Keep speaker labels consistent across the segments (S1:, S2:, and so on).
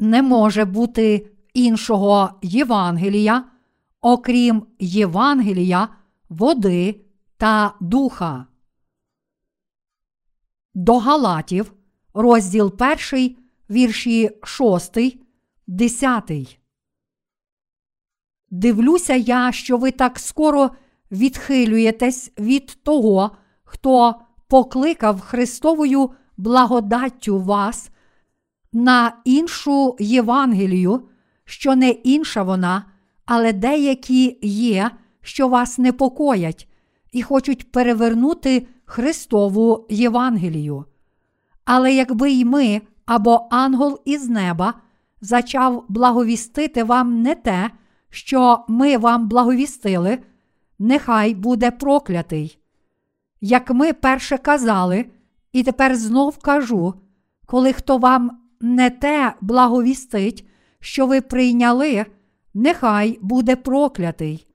S1: не може бути іншого Євангелія, окрім Євангелія, води та духа. До Галатів, розділ 1, вірші 6, 10. Дивлюся я, що ви так скоро відхилюєтесь від того, хто покликав Христовою благодаттю вас на іншу Євангелію, що не інша вона, але деякі є, що вас непокоять, і хочуть перевернути Христову Євангелію. Але якби й ми або ангел із неба зачав благовістити вам не те, що ми вам благовістили, нехай буде проклятий. Як ми перше казали, і тепер знов кажу, коли хто вам не те благовістить, що ви прийняли, нехай буде проклятий.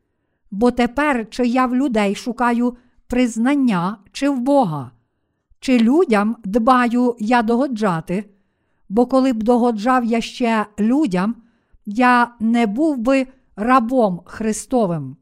S1: Бо тепер чи я в людей шукаю признання чи в Бога, чи людям дбаю я догоджати, бо коли б догоджав я ще людям, я не був би рабом Христовим.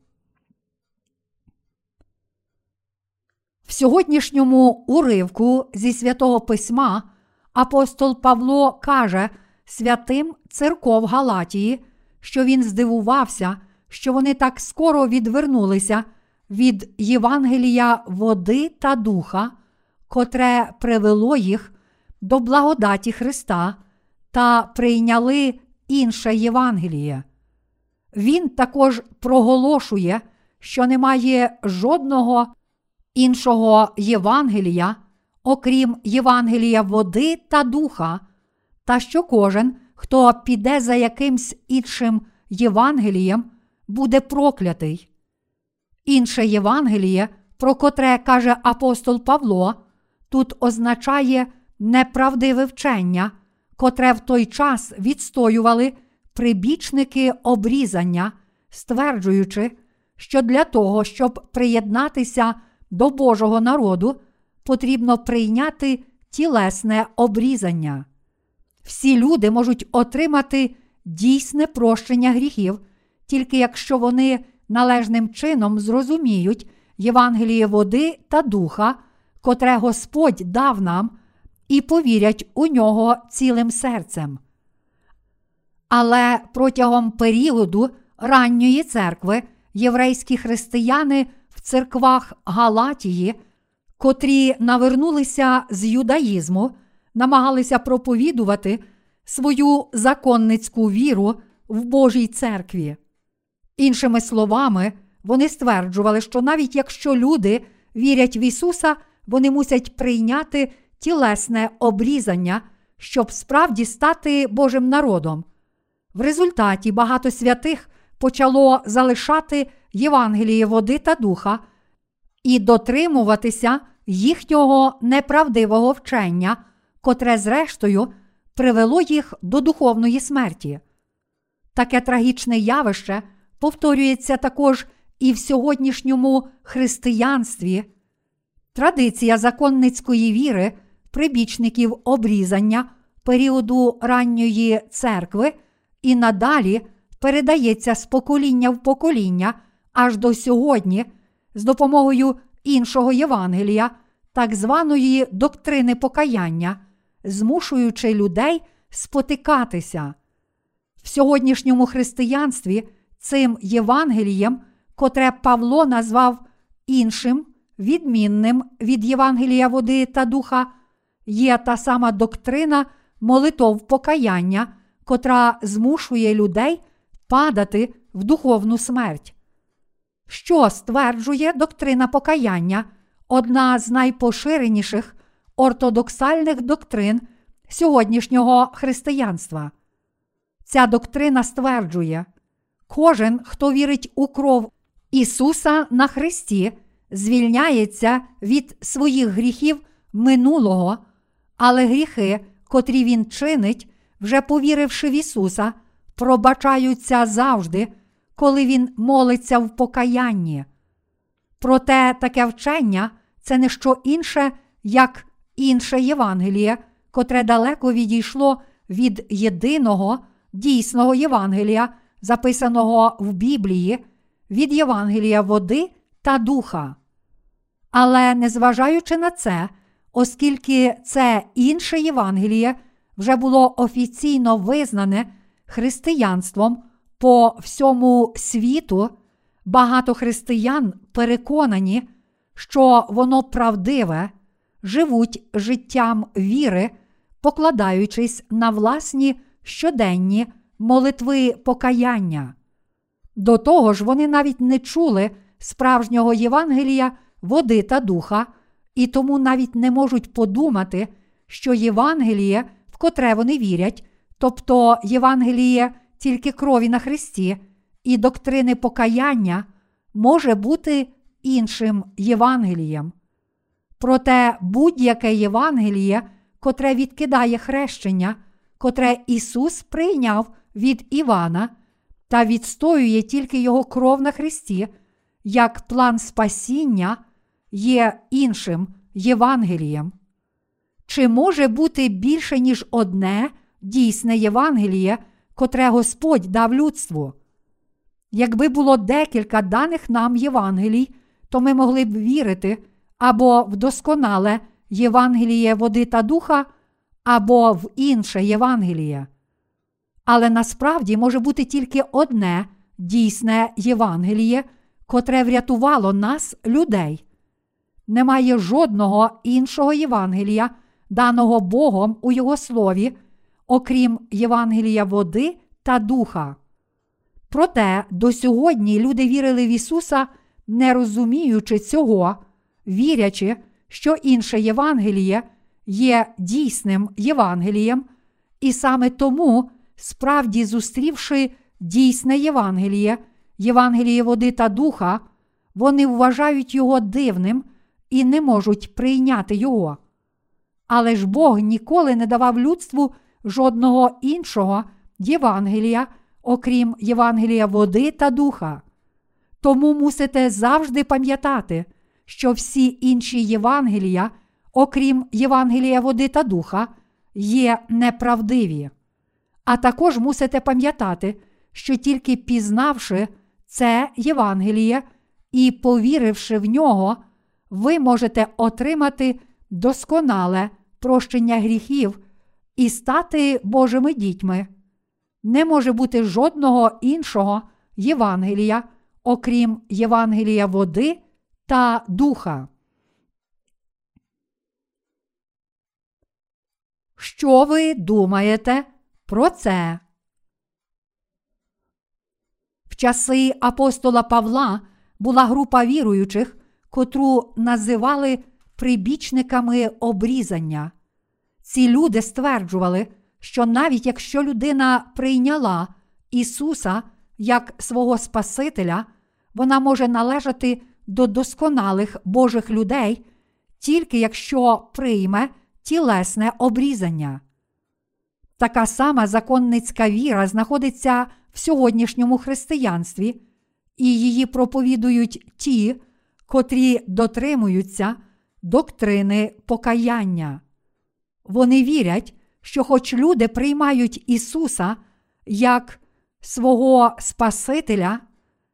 S1: В сьогоднішньому уривку зі святого письма апостол Павло каже святим церков Галатії, що він здивувався, що вони так скоро відвернулися від Євангелія води та духа, котре привело їх до благодаті Христа та прийняли інше Євангеліє. Він також проголошує, що немає жодного іншого Євангелія, окрім Євангелія води та духа, та що кожен, хто піде за якимсь іншим Євангелієм, буде проклятий. Інше Євангеліє, про котре каже апостол Павло, тут означає неправдиве вчення, котре в той час відстоювали прибічники обрізання, стверджуючи, що для того, щоб приєднатися до Божого народу, потрібно прийняти тілесне обрізання. Всі люди можуть отримати дійсне прощення гріхів, тільки якщо вони належним чином зрозуміють Євангеліє води та духа, котре Господь дав нам, і повірять у нього цілим серцем. Але протягом періоду ранньої церкви єврейські християни в церквах Галатії, котрі навернулися з юдаїзму, намагалися проповідувати свою законницьку віру в Божій церкві. Іншими словами, вони стверджували, що навіть якщо люди вірять в Ісуса, вони мусять прийняти тілесне обрізання, щоб справді стати Божим народом. В результаті багато святих почало залишати Євангеліє води та духа і дотримуватися їхнього неправдивого вчення, котре, зрештою, привело їх до духовної смерті. Таке трагічне явище повторюється також і в сьогоднішньому християнстві. Традиція законницької віри, прибічників обрізання періоду ранньої церкви і надалі передається з покоління в покоління аж до сьогодні з допомогою іншого Євангелія, так званої доктрини покаяння, змушуючи людей спотикатися. В сьогоднішньому християнстві цим Євангелієм, котре Павло назвав іншим, відмінним від Євангелія води та духа, є та сама доктрина молитов покаяння, котра змушує людей падати в духовну смерть. Що стверджує доктрина покаяння, одна з найпоширеніших ортодоксальних доктрин сьогоднішнього християнства. Ця доктрина стверджує, кожен, хто вірить у кров Ісуса на Христі, звільняється від своїх гріхів минулого, але гріхи, котрі Він чинить, вже повіривши в Ісуса, пробачаються завжди, коли Він молиться в покаянні. Проте таке вчення це не що інше, як інше Євангеліє, котре далеко відійшло від єдиного дійсного Євангелія, записаного в Біблії, від Євангелія води та духа. Але незважаючи на це, оскільки це інше Євангеліє вже було офіційно визнане християнством по всьому світу, багато християн переконані, що воно правдиве, живуть життям віри, покладаючись на власні щоденні молитви покаяння. До того ж, вони навіть не чули справжнього Євангелія, води та духа, і тому навіть не можуть подумати, що Євангеліє, в котре вони вірять, тобто Євангеліє тільки крові на Христі, і доктрини покаяння може бути іншим Євангелієм. Проте будь-яке Євангеліє, котре відкидає хрещення, котре Ісус прийняв від Івана та відстоює тільки Його кров на Христі, як план спасіння, є іншим Євангелієм. Чи може бути більше, ніж одне дійсне Євангеліє, котре Господь дав людству? Якби було декілька даних нам Євангелій, то ми могли б вірити або в досконале Євангеліє води та духа, або в інше Євангеліє. Але насправді може бути тільки одне дійсне Євангеліє, котре врятувало нас, людей. Немає жодного іншого Євангелія, даного Богом у Його слові, окрім Євангелія води та духа. Проте до сьогодні люди вірили в Ісуса, не розуміючи цього, вірячи, що інше Євангеліє є дійсним Євангелієм, і саме тому, справді зустрівши дійсне Євангеліє, Євангеліє води та духа, вони вважають його дивним і не можуть прийняти його. Але ж Бог ніколи не давав людству жодного іншого Євангелія, окрім Євангелія води та духа. Тому мусите завжди пам'ятати, що всі інші Євангелія, окрім Євангелія води та духа, є неправдиві. А також мусите пам'ятати, що тільки пізнавши це Євангеліє і повіривши в нього, ви можете отримати досконале прощення гріхів і стати Божими дітьми. Не може бути жодного іншого Євангелія, окрім Євангелія води та духа. Що ви думаєте про це? В часи апостола Павла була група віруючих, котру називали прибічниками обрізання. Ці люди стверджували, що навіть якщо людина прийняла Ісуса як свого Спасителя, вона може належати до досконалих Божих людей, тільки якщо прийме тілесне обрізання. Така сама законницька віра знаходиться в сьогоднішньому християнстві, і її проповідують ті, котрі дотримуються доктрини покаяння. Вони вірять, що, хоч люди приймають Ісуса як свого Спасителя,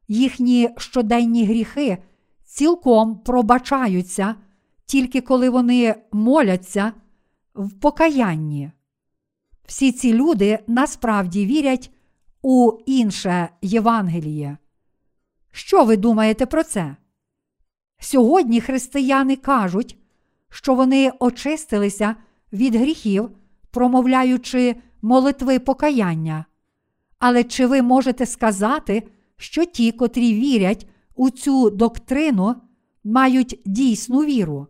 S1: їхні щоденні гріхи цілком пробачаються, тільки коли вони моляться в покаянні. Всі ці люди насправді вірять у інше Євангеліє. Що ви думаєте про це? Сьогодні християни кажуть, що вони очистилися від гріхів, промовляючи молитви покаяння. Але чи ви можете сказати, що ті, котрі вірять у цю доктрину, мають дійсну віру?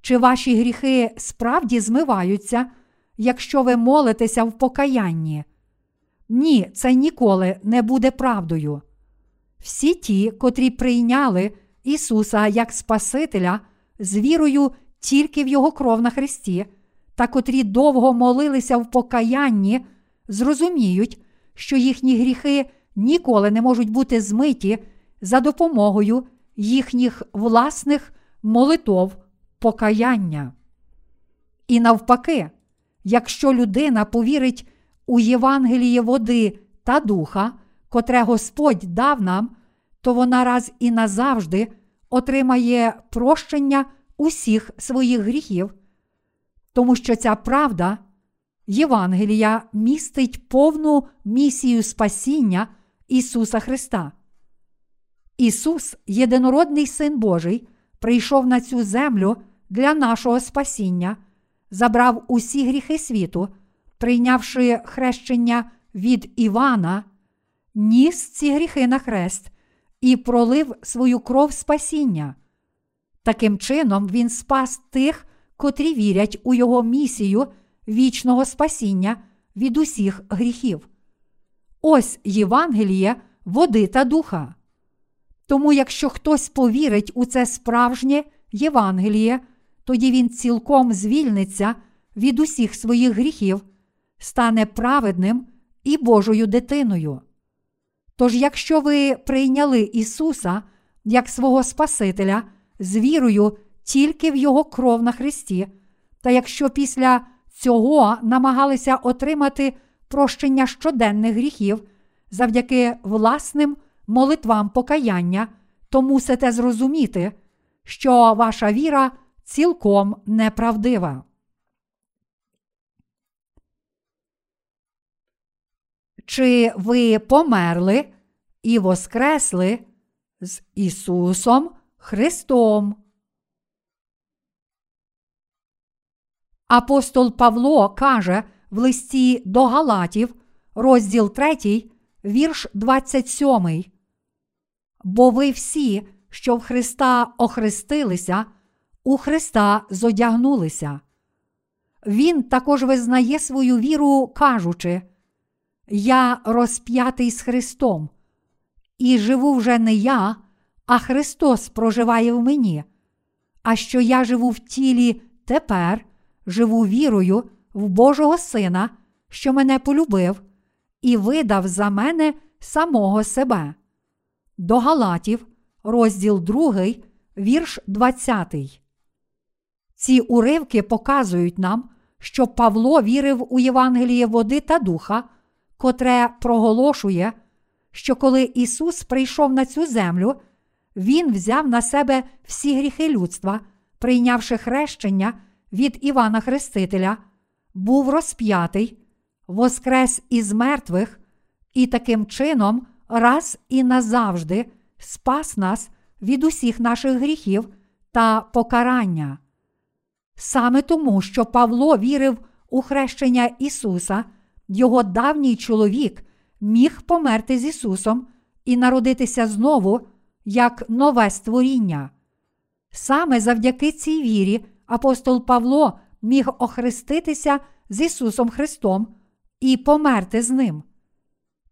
S1: Чи ваші гріхи справді змиваються, якщо ви молитеся в покаянні? Ні, це ніколи не буде правдою. Всі ті, котрі прийняли Ісуса як Спасителя з вірою тільки в Його кров на Христі, та котрі довго молилися в покаянні, зрозуміють, що їхні гріхи ніколи не можуть бути змиті за допомогою їхніх власних молитов покаяння. І навпаки, якщо людина повірить у Євангеліє води та духа, котре Господь дав нам, то вона раз і назавжди отримає прощення усіх своїх гріхів, тому що ця правда, Євангелія містить повну місію спасіння Ісуса Христа. Ісус, єдинородний Син Божий, прийшов на цю землю для нашого спасіння, забрав усі гріхи світу, прийнявши хрещення від Івана, ніс ці гріхи на хрест і пролив свою кров спасіння. Таким чином, Він спас тих, котрі вірять у Його місію вічного спасіння від усіх гріхів. Ось Євангеліє, води та духа. Тому, якщо хтось повірить у це справжнє Євангеліє, тоді він цілком звільниться від усіх своїх гріхів, стане праведним і Божою дитиною. Тож, якщо ви прийняли Ісуса як свого Спасителя з вірою тільки в Його кров на Христі, та якщо після цього намагалися отримати прощення щоденних гріхів завдяки власним молитвам покаяння, то мусите зрозуміти, що ваша віра цілком неправдива. Чи ви померли і воскресли з Ісусом Христом? Апостол Павло каже в листі до Галатів, розділ 3, вірш 27. Бо ви всі, що в Христа охрестилися, у Христа зодягнулися. Він також визнає свою віру, кажучи, Я розп'ятий з Христом, і живу вже не я, а Христос проживає в мені. А що я живу в тілі тепер, живу вірою в Божого Сина, що мене полюбив, і видав за мене самого себе. До Галатів, розділ 2, вірш 20. Ці уривки показують нам, що Павло вірив у Євангеліє води та духа, котре проголошує, що коли Ісус прийшов на цю землю, Він взяв на себе всі гріхи людства, прийнявши хрещення від Івана Хрестителя, був розп'ятий, воскрес із мертвих і таким чином раз і назавжди спас нас від усіх наших гріхів та покарання. Саме тому, що Павло вірив у хрещення Ісуса, його давній чоловік міг померти з Ісусом і народитися знову як нове створіння. Саме завдяки цій вірі апостол Павло міг охреститися з Ісусом Христом і померти з Ним.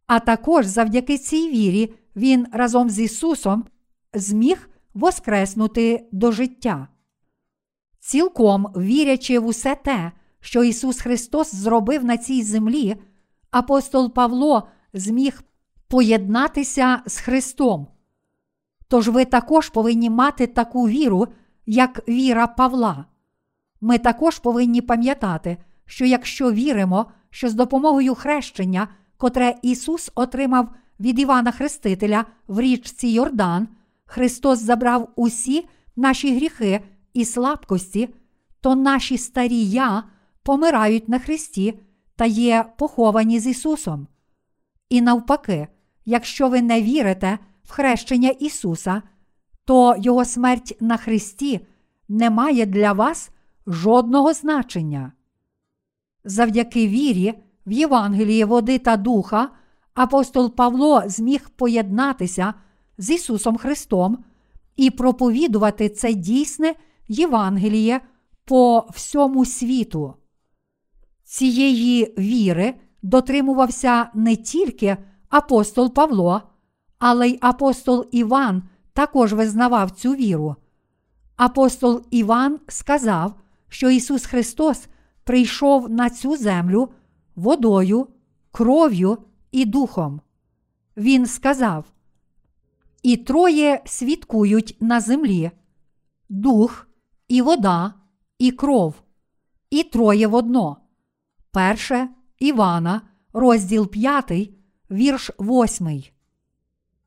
S1: А також завдяки цій вірі Він разом з Ісусом зміг воскреснути до життя. Цілком вірячи в усе те, що Ісус Христос зробив на цій землі, апостол Павло зміг поєднатися з Христом. Тож ви також повинні мати таку віру, як віра Павла. Ми також повинні пам'ятати, що якщо віримо, що з допомогою хрещення, котре Ісус отримав від Івана Хрестителя в річці Йордан, Христос забрав усі наші гріхи і слабкості, то наші старі я помирають на Христі та є поховані з Ісусом. І навпаки, якщо ви не вірите в хрещення Ісуса, то Його смерть на Христі не має для вас жодного значення. Завдяки вірі в Євангелії води та духа апостол Павло зміг поєднатися з Ісусом Христом і проповідувати це дійсне Євангеліє по всьому світу. Цієї віри дотримувався не тільки апостол Павло, але й апостол Іван також визнавав цю віру. Апостол Іван сказав, що Ісус Христос прийшов на цю землю водою, кров'ю і духом. Він сказав: І троє свідкують на землі дух, і вода, і кров, і троє в одно. 1 Івана, розділ 5, вірш 8.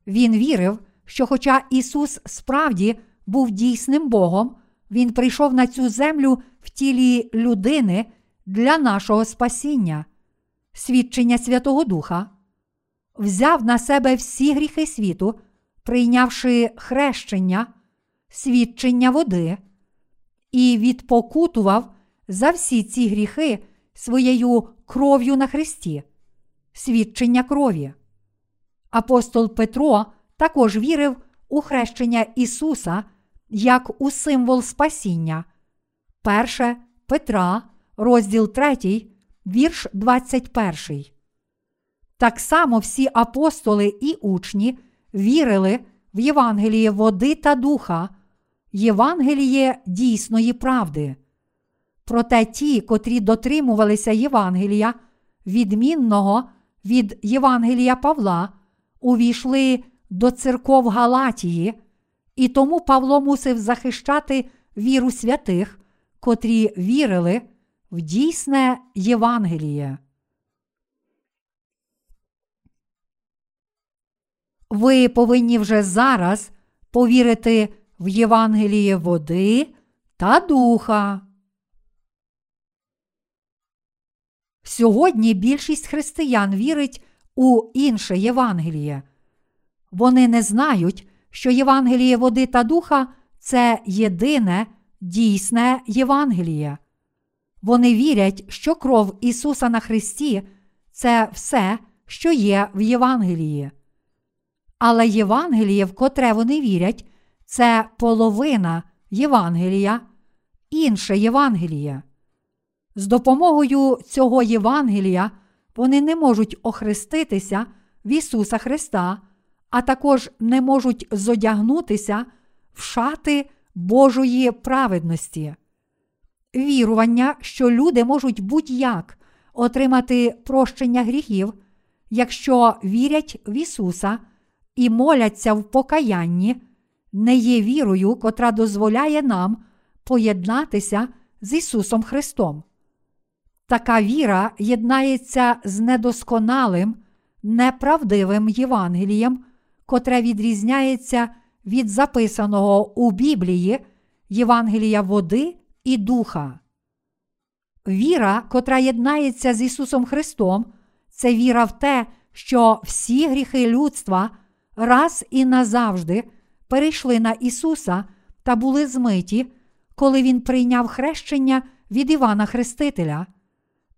S1: Він вірив, що, хоча Ісус справді був дійсним Богом, Він прийшов на цю землю в тілі людини для нашого спасіння, свідчення Святого Духа, взяв на себе всі гріхи світу, прийнявши хрещення, свідчення води, і відпокутував за всі ці гріхи своєю кров'ю на Христі, свідчення крові. Апостол Петро також вірив у хрещення Ісуса як у символ спасіння. 1 Петра, розділ 3, вірш 21. Так само всі апостоли і учні вірили в Євангеліє води та духа, Євангеліє дійсної правди. Проте ті, котрі дотримувалися Євангелія, відмінного від Євангелія Павла, увійшли до церков Галатії, і тому Павло мусив захищати віру святих, котрі вірили в дійсне Євангеліє. Ви повинні вже зараз повірити в Євангеліє води та духа. Сьогодні більшість християн вірить у інше Євангеліє. Вони не знають, що Євангеліє води та духа це єдине дійсне Євангеліє. Вони вірять, що кров Ісуса на Христі це все, що є в Євангелії. Але Євангеліє, в котре вони вірять, це половина Євангелія, інше Євангеліє. З допомогою цього Євангелія вони не можуть охреститися в Ісуса Христа, а також не можуть зодягнутися в шати Божої праведності. Вірування, що люди можуть будь-як отримати прощення гріхів, якщо вірять в Ісуса і моляться в покаянні, не є вірою, котра дозволяє нам поєднатися з Ісусом Христом. Така віра єднається з недосконалим, неправдивим Євангелієм, котре відрізняється від записаного у Біблії Євангелія води і духа. Віра, котра єднається з Ісусом Христом, це віра в те, що всі гріхи людства раз і назавжди перейшли на Ісуса та були змиті, коли Він прийняв хрещення від Івана Хрестителя.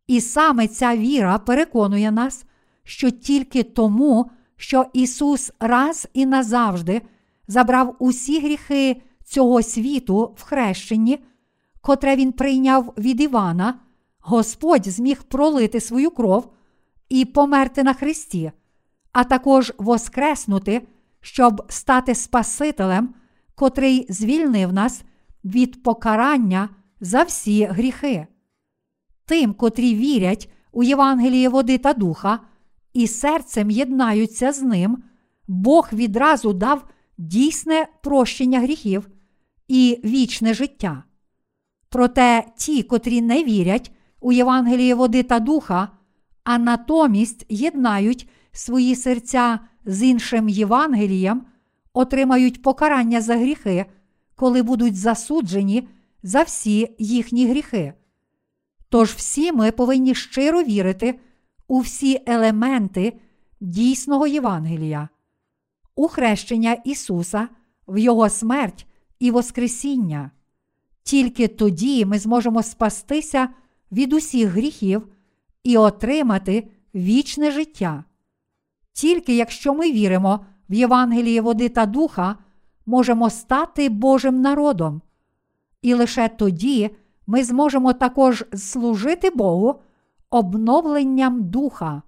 S1: І саме ця віра переконує нас, що тільки тому, що Ісус раз і назавжди забрав усі гріхи цього світу в хрещенні, котре Він прийняв від Івана, Господь зміг пролити свою кров і померти на Христі, а також воскреснути, щоб стати Спасителем, котрий звільнив нас від покарання за всі гріхи. Тим, котрі вірять у Євангеліє води та духа, і серцем єднаються з ним, Бог відразу дав дійсне прощення гріхів і вічне життя. Проте ті, котрі не вірять у Євангеліє води та духа, а натомість єднають свої серця з іншим Євангелієм, отримають покарання за гріхи, коли будуть засуджені за всі їхні гріхи. Тож всі ми повинні щиро вірити у всі елементи дійсного Євангелія, у хрещення Ісуса, в Його смерть і Воскресіння. Тільки тоді ми зможемо спастися від усіх гріхів і отримати вічне життя. Тільки якщо ми віримо в Євангеліє води та духа, можемо стати Божим народом. І лише тоді ми зможемо також служити Богу обновленням духа.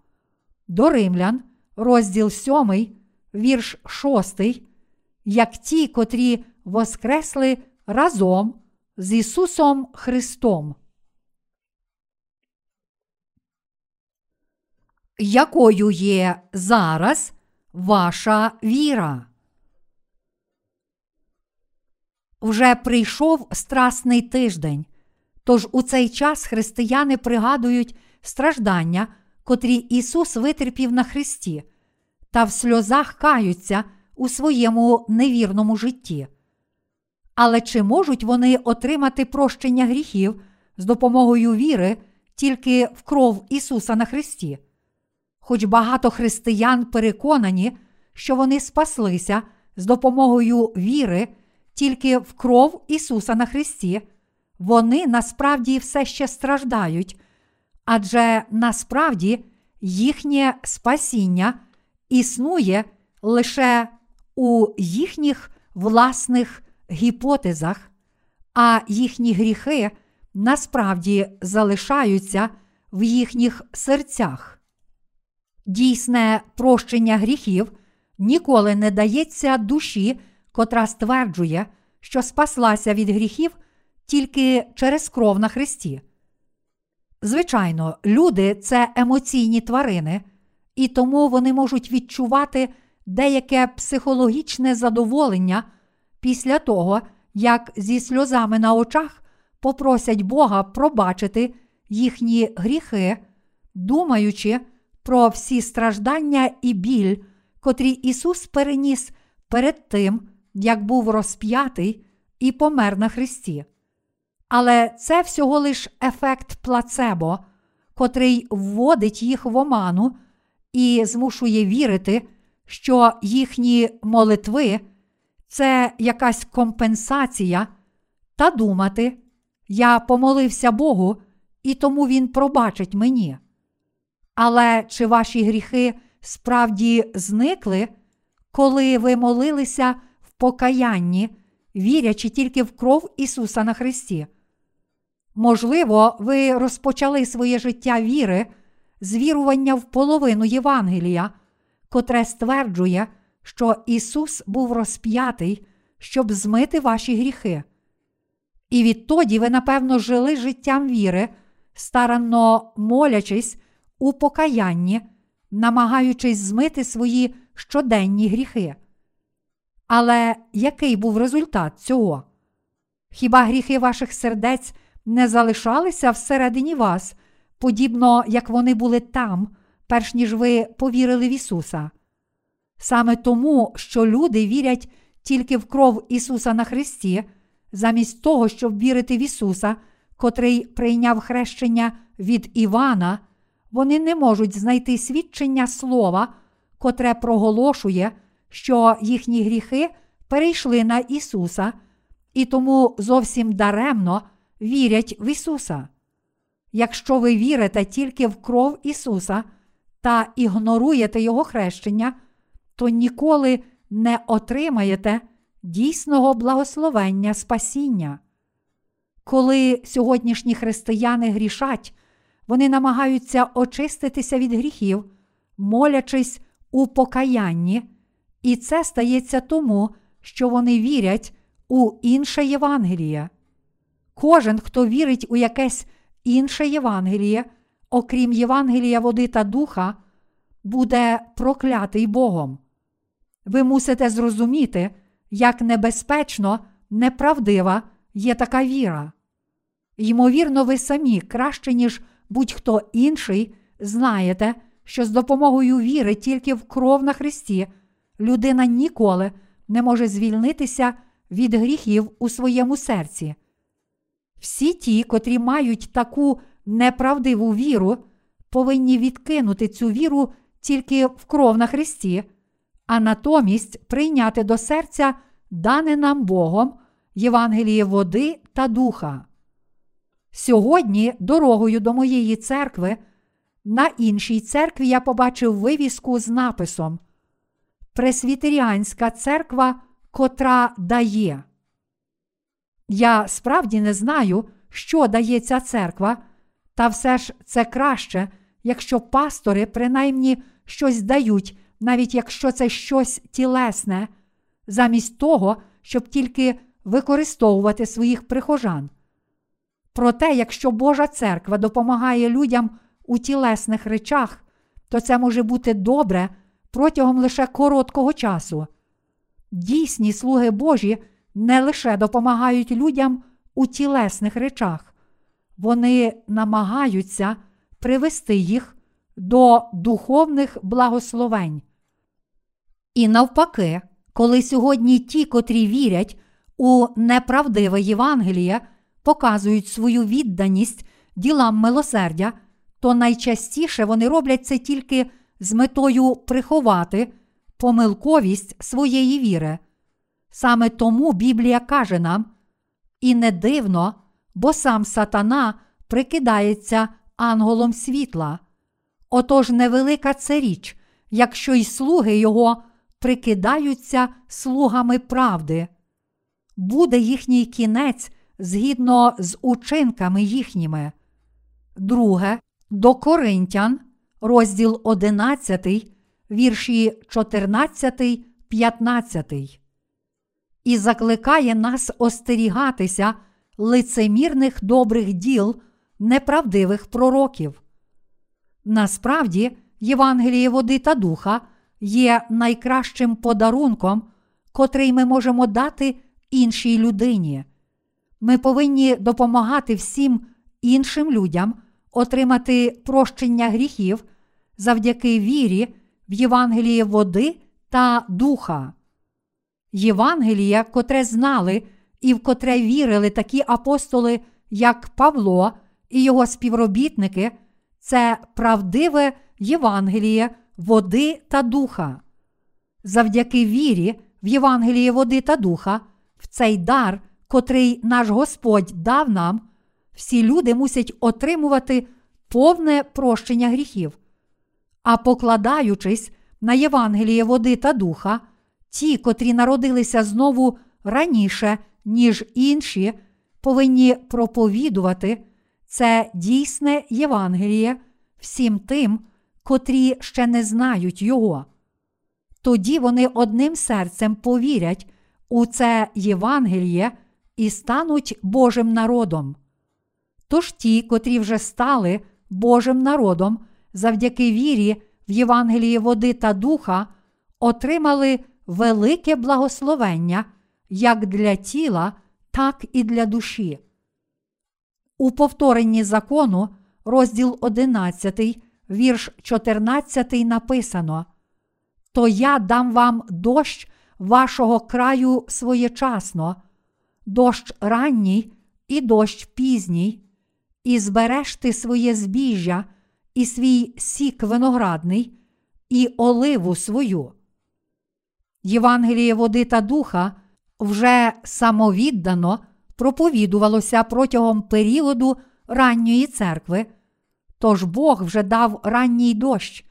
S1: До Римлян, розділ 7, вірш 6, як ті, котрі воскресли разом з Ісусом Христом. Якою є зараз ваша віра? Вже прийшов страсний тиждень. Тож у цей час християни пригадують страждання, котрі Ісус витерпів на Христі, та в сльозах каються у своєму невірному житті. Але чи можуть вони отримати прощення гріхів з допомогою віри тільки в кров Ісуса на Христі? Хоч багато християн переконані, що вони спаслися з допомогою віри тільки в кров Ісуса на Христі, вони насправді все ще страждають, адже насправді їхнє спасіння існує лише у їхніх власних гіпотезах, а їхні гріхи насправді залишаються в їхніх серцях. Дійсне прощення гріхів ніколи не дається душі, котра стверджує, що спаслася від гріхів тільки через кров на Христі. Звичайно, люди це емоційні тварини, і тому вони можуть відчувати деяке психологічне задоволення після того, як зі сльозами на очах попросять Бога пробачити їхні гріхи, думаючи про всі страждання і біль, котрі Ісус переніс перед тим, як був розп'ятий і помер на Христі. Але це всього лиш ефект плацебо, котрий вводить їх в оману і змушує вірити, що їхні молитви це якась компенсація, та думати, я помолився Богу, і тому Він пробачить мені. Але чи ваші гріхи справді зникли, коли ви молилися в покаянні, вірячи тільки в кров Ісуса на Христі? Можливо, ви розпочали своє життя віри з вірування в половину Євангелія, котре стверджує, що Ісус був розп'ятий, щоб змити ваші гріхи. І відтоді ви, напевно, жили життям віри, старанно молячись у покаянні, намагаючись змити свої щоденні гріхи. Але який був результат цього? Хіба гріхи ваших сердець не залишалися всередині вас, подібно як вони були там, перш ніж ви повірили в Ісуса? Саме тому, що люди вірять тільки в кров Ісуса на Христі, замість того, щоб вірити в Ісуса, котрий прийняв хрещення від Івана, вони не можуть знайти свідчення Слова, котре проголошує, що їхні гріхи перейшли на Ісуса, і тому зовсім даремно вірять в Ісуса. Якщо ви вірите тільки в кров Ісуса та ігноруєте Його хрещення, то ніколи не отримаєте дійсного благословення спасіння. Коли сьогоднішні християни грішать, вони намагаються очиститися від гріхів, молячись у покаянні, і це стається тому, що вони вірять у інше Євангеліє. Кожен, хто вірить у якесь інше Євангеліє, окрім Євангелія води та духа, буде проклятий Богом. Ви мусите зрозуміти, як небезпечно, неправдива є така віра. Ймовірно, ви самі краще, ніж будь-хто інший, знаєте, що з допомогою віри тільки в кров на Христі людина ніколи не може звільнитися від гріхів у своєму серці. Всі ті, котрі мають таку неправдиву віру, повинні відкинути цю віру тільки в кров на Христі, а натомість прийняти до серця дане нам Богом Євангеліє води та духа. Сьогодні, дорогою до моєї церкви, на іншій церкві я побачив вивіску з написом Пресвітеріанська церква, котра дає. Я справді не знаю, що дає ця церква, та все ж це краще, якщо пастори принаймні щось дають, навіть якщо це щось тілесне, замість того, щоб тільки використовувати своїх прихожан. Проте, якщо Божа церква допомагає людям у тілесних речах, то це може бути добре протягом лише короткого часу. Дійсні слуги Божі не лише допомагають людям у тілесних речах, вони намагаються привести їх до духовних благословень. І навпаки, коли сьогодні ті, котрі вірять у неправдиве Євангеліє, показують свою відданість ділам милосердя, то найчастіше вони роблять це тільки з метою приховати помилковість своєї віри. Саме тому Біблія каже нам, і не дивно, бо сам сатана прикидається ангелом світла. Отож невелика це річ, якщо й слуги його прикидаються слугами правди. Буде їхній кінець згідно з учинками їхніми. Друге, до Коринтян, розділ 11, вірші 14, 15. І закликає нас остерігатися лицемірних добрих діл неправдивих пророків. Насправді, Євангеліє води та духа є найкращим подарунком, котрий ми можемо дати іншій людині. Ми повинні допомагати всім іншим людям отримати прощення гріхів завдяки вірі в Євангеліє води та духа. Євангелія, котре знали і в котре вірили такі апостоли, як Павло і його співробітники, це правдиве Євангеліє води та духа. Завдяки вірі в Євангеліє води та духа, в цей дар, котрий наш Господь дав нам, всі люди мусять отримувати повне прощення гріхів. А покладаючись на Євангеліє води та духа, ті, котрі народилися знову раніше, ніж інші, повинні проповідувати це дійсне Євангеліє всім тим, котрі ще не знають його. Тоді вони одним серцем повірять у це Євангеліє і стануть Божим народом. Тож ті, котрі вже стали Божим народом завдяки вірі в Євангеліє води та духа, отримали велике благословення як для тіла, так і для душі. У повторенні закону, розділ 11, вірш 14 написано: То я дам вам дощ вашого краю своєчасно, дощ ранній і дощ пізній, і збереш ти своє збіжжя, і свій сік виноградний, і оливу свою. Євангеліє води та духа вже самовіддано проповідувалося протягом періоду ранньої церкви, тож Бог вже дав ранній дощ,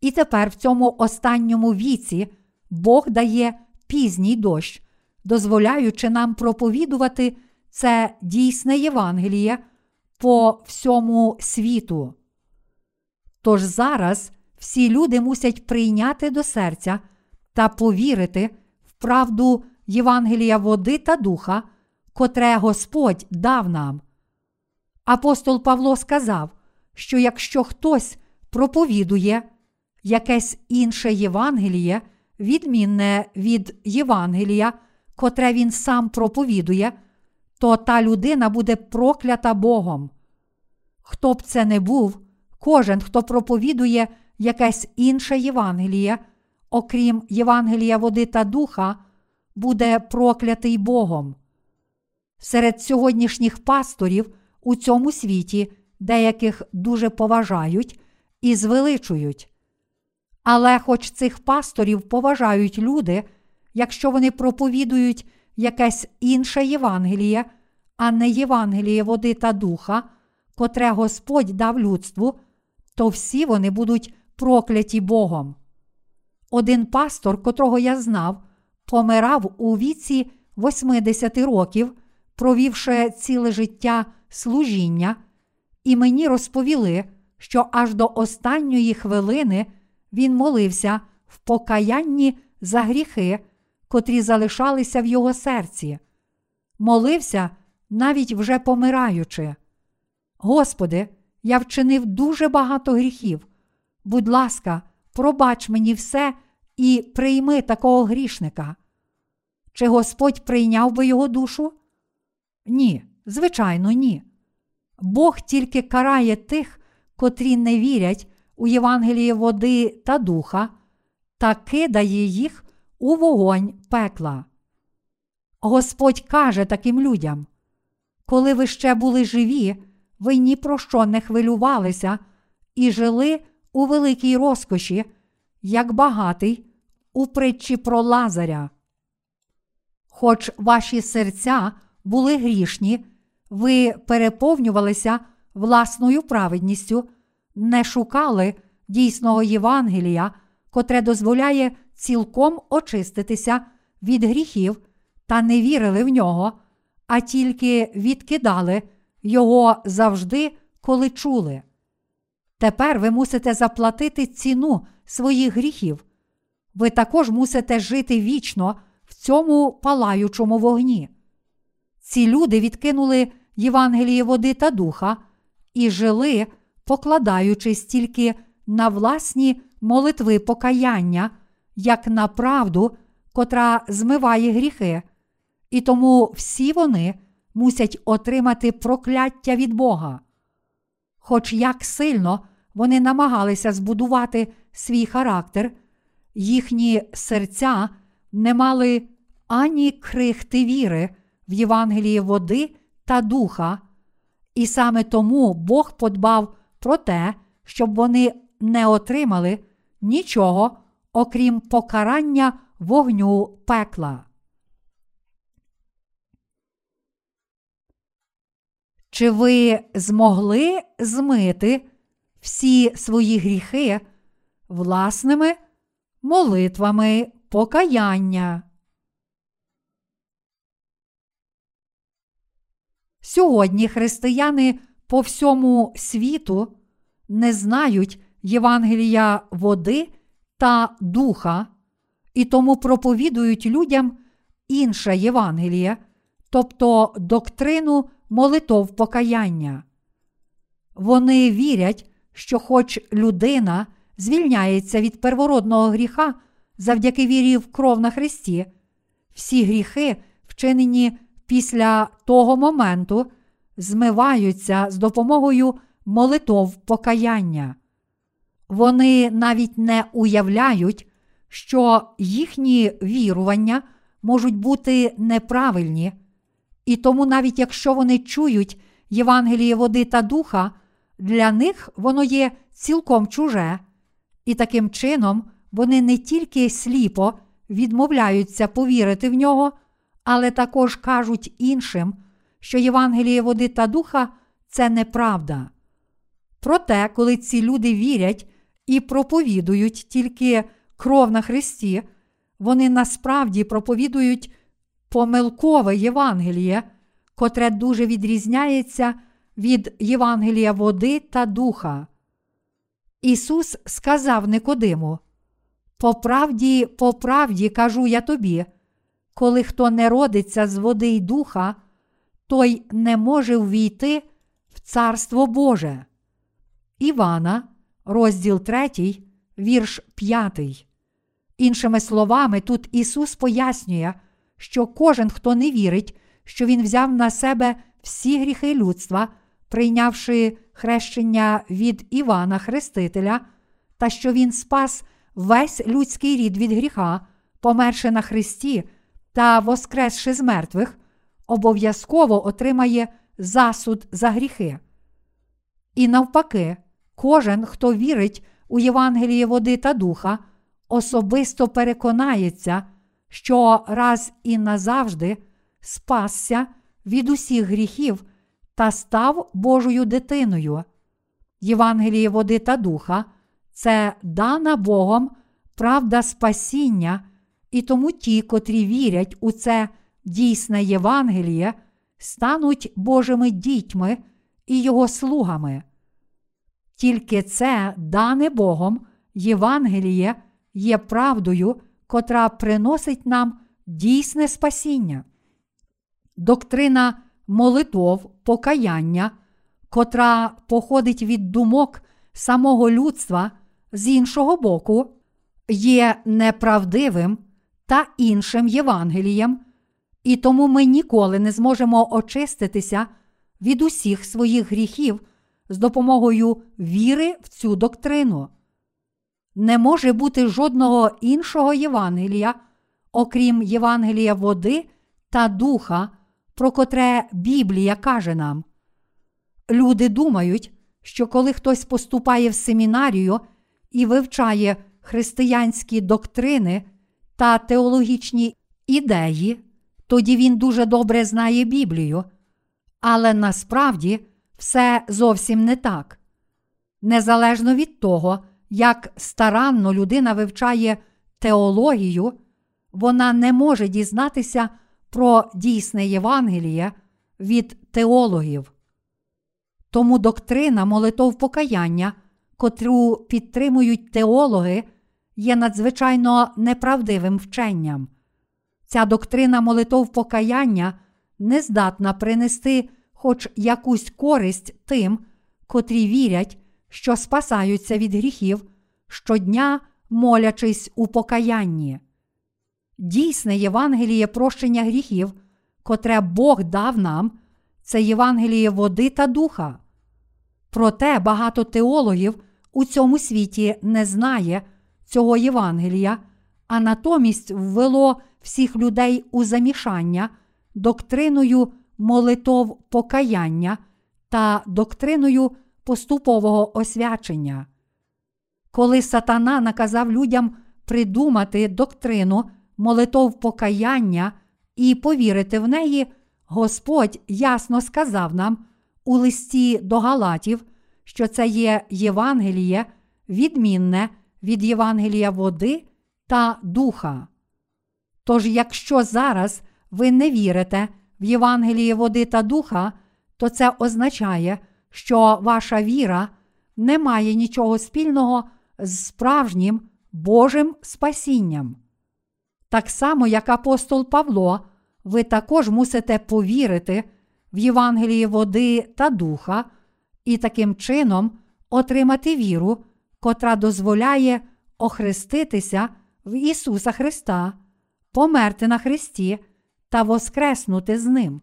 S1: і тепер в цьому останньому віці Бог дає пізній дощ, дозволяючи нам проповідувати це дійсне Євангеліє по всьому світу. Тож зараз всі люди мусять прийняти до серця та повірити в правду Євангелія води та духа, котре Господь дав нам. Апостол Павло сказав, що якщо хтось проповідує якесь інше Євангеліє, відмінне від Євангелія, котре він сам проповідує, то та людина буде проклята Богом. Хто б це не був, кожен, хто проповідує якесь інше Євангеліє, окрім Євангелія води та духа, буде проклятий Богом. Серед сьогоднішніх пасторів у цьому світі деяких дуже поважають і звеличують. Але хоч цих пасторів поважають люди, якщо вони проповідують якесь інше Євангеліє, а не Євангеліє води та духа, котре Господь дав людству, то всі вони будуть прокляті Богом. Один пастор, котрого я знав, помирав у віці 80 років, провівши ціле життя служіння, і мені розповіли, що аж до останньої хвилини він молився в покаянні за гріхи, котрі залишалися в його серці. Молився, навіть вже помираючи. Господи, я вчинив дуже багато гріхів. Будь ласка, пробач мені все і прийми такого грішника. Чи Господь прийняв би його душу? Ні, звичайно, ні. Бог тільки карає тих, котрі не вірять у Євангеліє води та духа, та кидає їх у вогонь пекла. Господь каже таким людям: коли ви ще були живі, ви ні про що не хвилювалися і жили у великій розкоші, як багатий у притчі про Лазаря. Хоч ваші серця були грішні, ви переповнювалися власною праведністю, не шукали дійсного Євангелія, котре дозволяє цілком очиститися від гріхів та не вірили в нього, а тільки відкидали його завжди, коли чули. Тепер ви мусите заплатити ціну своїх гріхів. Ви також мусите жити вічно в цьому палаючому вогні. Ці люди відкинули Євангеліє води та духа і жили, покладаючись тільки на власні молитви покаяння, як на правду, котра змиває гріхи, і тому всі вони мусять отримати прокляття від Бога. Хоч як сильно вони намагалися збудувати свій характер, їхні серця не мали ані крихти віри в Євангелії води та духа, і саме тому Бог подбав про те, щоб вони не отримали нічого, окрім покарання вогню пекла. Чи ви змогли змити всі свої гріхи власними молитвами покаяння? Сьогодні християни по всьому світу не знають Євангелія води та духа, і тому проповідують людям інше Євангеліє, тобто доктрину молитов покаяння. Вони вірять, що, хоч людина звільняється від первородного гріха завдяки вірі в кров на Христі, всі гріхи, вчинені після того моменту, змиваються з допомогою молитов покаяння. Вони навіть не уявляють, що їхні вірування можуть бути неправильні, і тому, навіть якщо вони чують Євангеліє води та духа, для них воно є цілком чуже, і таким чином вони не тільки сліпо відмовляються повірити в нього, але також кажуть іншим, що Євангеліє води та духа це неправда. Проте, коли ці люди вірять і проповідують тільки кров на Христі, вони насправді проповідують помилкове Євангеліє, котре дуже відрізняється від Євангелія води та духа. Ісус сказав Никодиму: По правді, по правді кажу я тобі, коли хто не родиться з води й духа, той не може ввійти в Царство Боже. Івана, розділ 3, вірш 5. Іншими словами, тут Ісус пояснює, що кожен, хто не вірить, що Він взяв на себе всі гріхи людства, прийнявши хрещення від Івана Хрестителя, та що Він спас весь людський рід від гріха, померши на Христі та воскресши з мертвих, обов'язково отримає засуд за гріхи. І навпаки, кожен, хто вірить у Євангеліє води та духа, особисто переконається, що раз і назавжди спасся від усіх гріхів та став Божою дитиною. Євангеліє води та духа це дана Богом правда спасіння, і тому ті, котрі вірять у це дійсне Євангеліє, стануть Божими дітьми і Його слугами. Тільки це дане Богом Євангеліє є правдою, котра приносить нам дійсне спасіння. Доктрина молитов, покаяння, котра походить від думок самого людства з іншого боку, є неправдивим та іншим Євангелієм, і тому ми ніколи не зможемо очиститися від усіх своїх гріхів з допомогою віри в цю доктрину. Не може бути жодного іншого Євангелія, окрім Євангелія води та духа, про котре Біблія каже нам. Люди думають, що коли хтось поступає в семінарію і вивчає християнські доктрини та теологічні ідеї, тоді він дуже добре знає Біблію. Але насправді все зовсім не так. Незалежно від того, як старанно людина вивчає теологію, вона не може дізнатися про дійсне Євангеліє від теологів. Тому доктрина молитов покаяння, котру підтримують теологи, є надзвичайно неправдивим вченням. Ця доктрина молитов покаяння не здатна принести хоч якусь користь тим, котрі вірять, що спасаються від гріхів, щодня молячись у покаянні. Дійсне Євангеліє прощення гріхів, котре Бог дав нам, це Євангеліє води та духа. Проте багато теологів у цьому світі не знає цього Євангелія, а натомість ввело всіх людей у замішання доктриною молитов покаяння та доктриною поступового освячення. Коли сатана наказав людям придумати доктрину молитов покаяння і повірити в неї, Господь ясно сказав нам у листі до Галатів, що це є Євангеліє, відмінне від Євангелія води та духа. Тож, якщо зараз ви не вірите в Євангеліє води та духа, то це означає, що ваша віра не має нічого спільного з справжнім Божим спасінням. Так само, як апостол Павло, ви також мусите повірити в Євангеліє води та духа і таким чином отримати віру, котра дозволяє охреститися в Ісуса Христа, померти на Христі та воскреснути з Ним.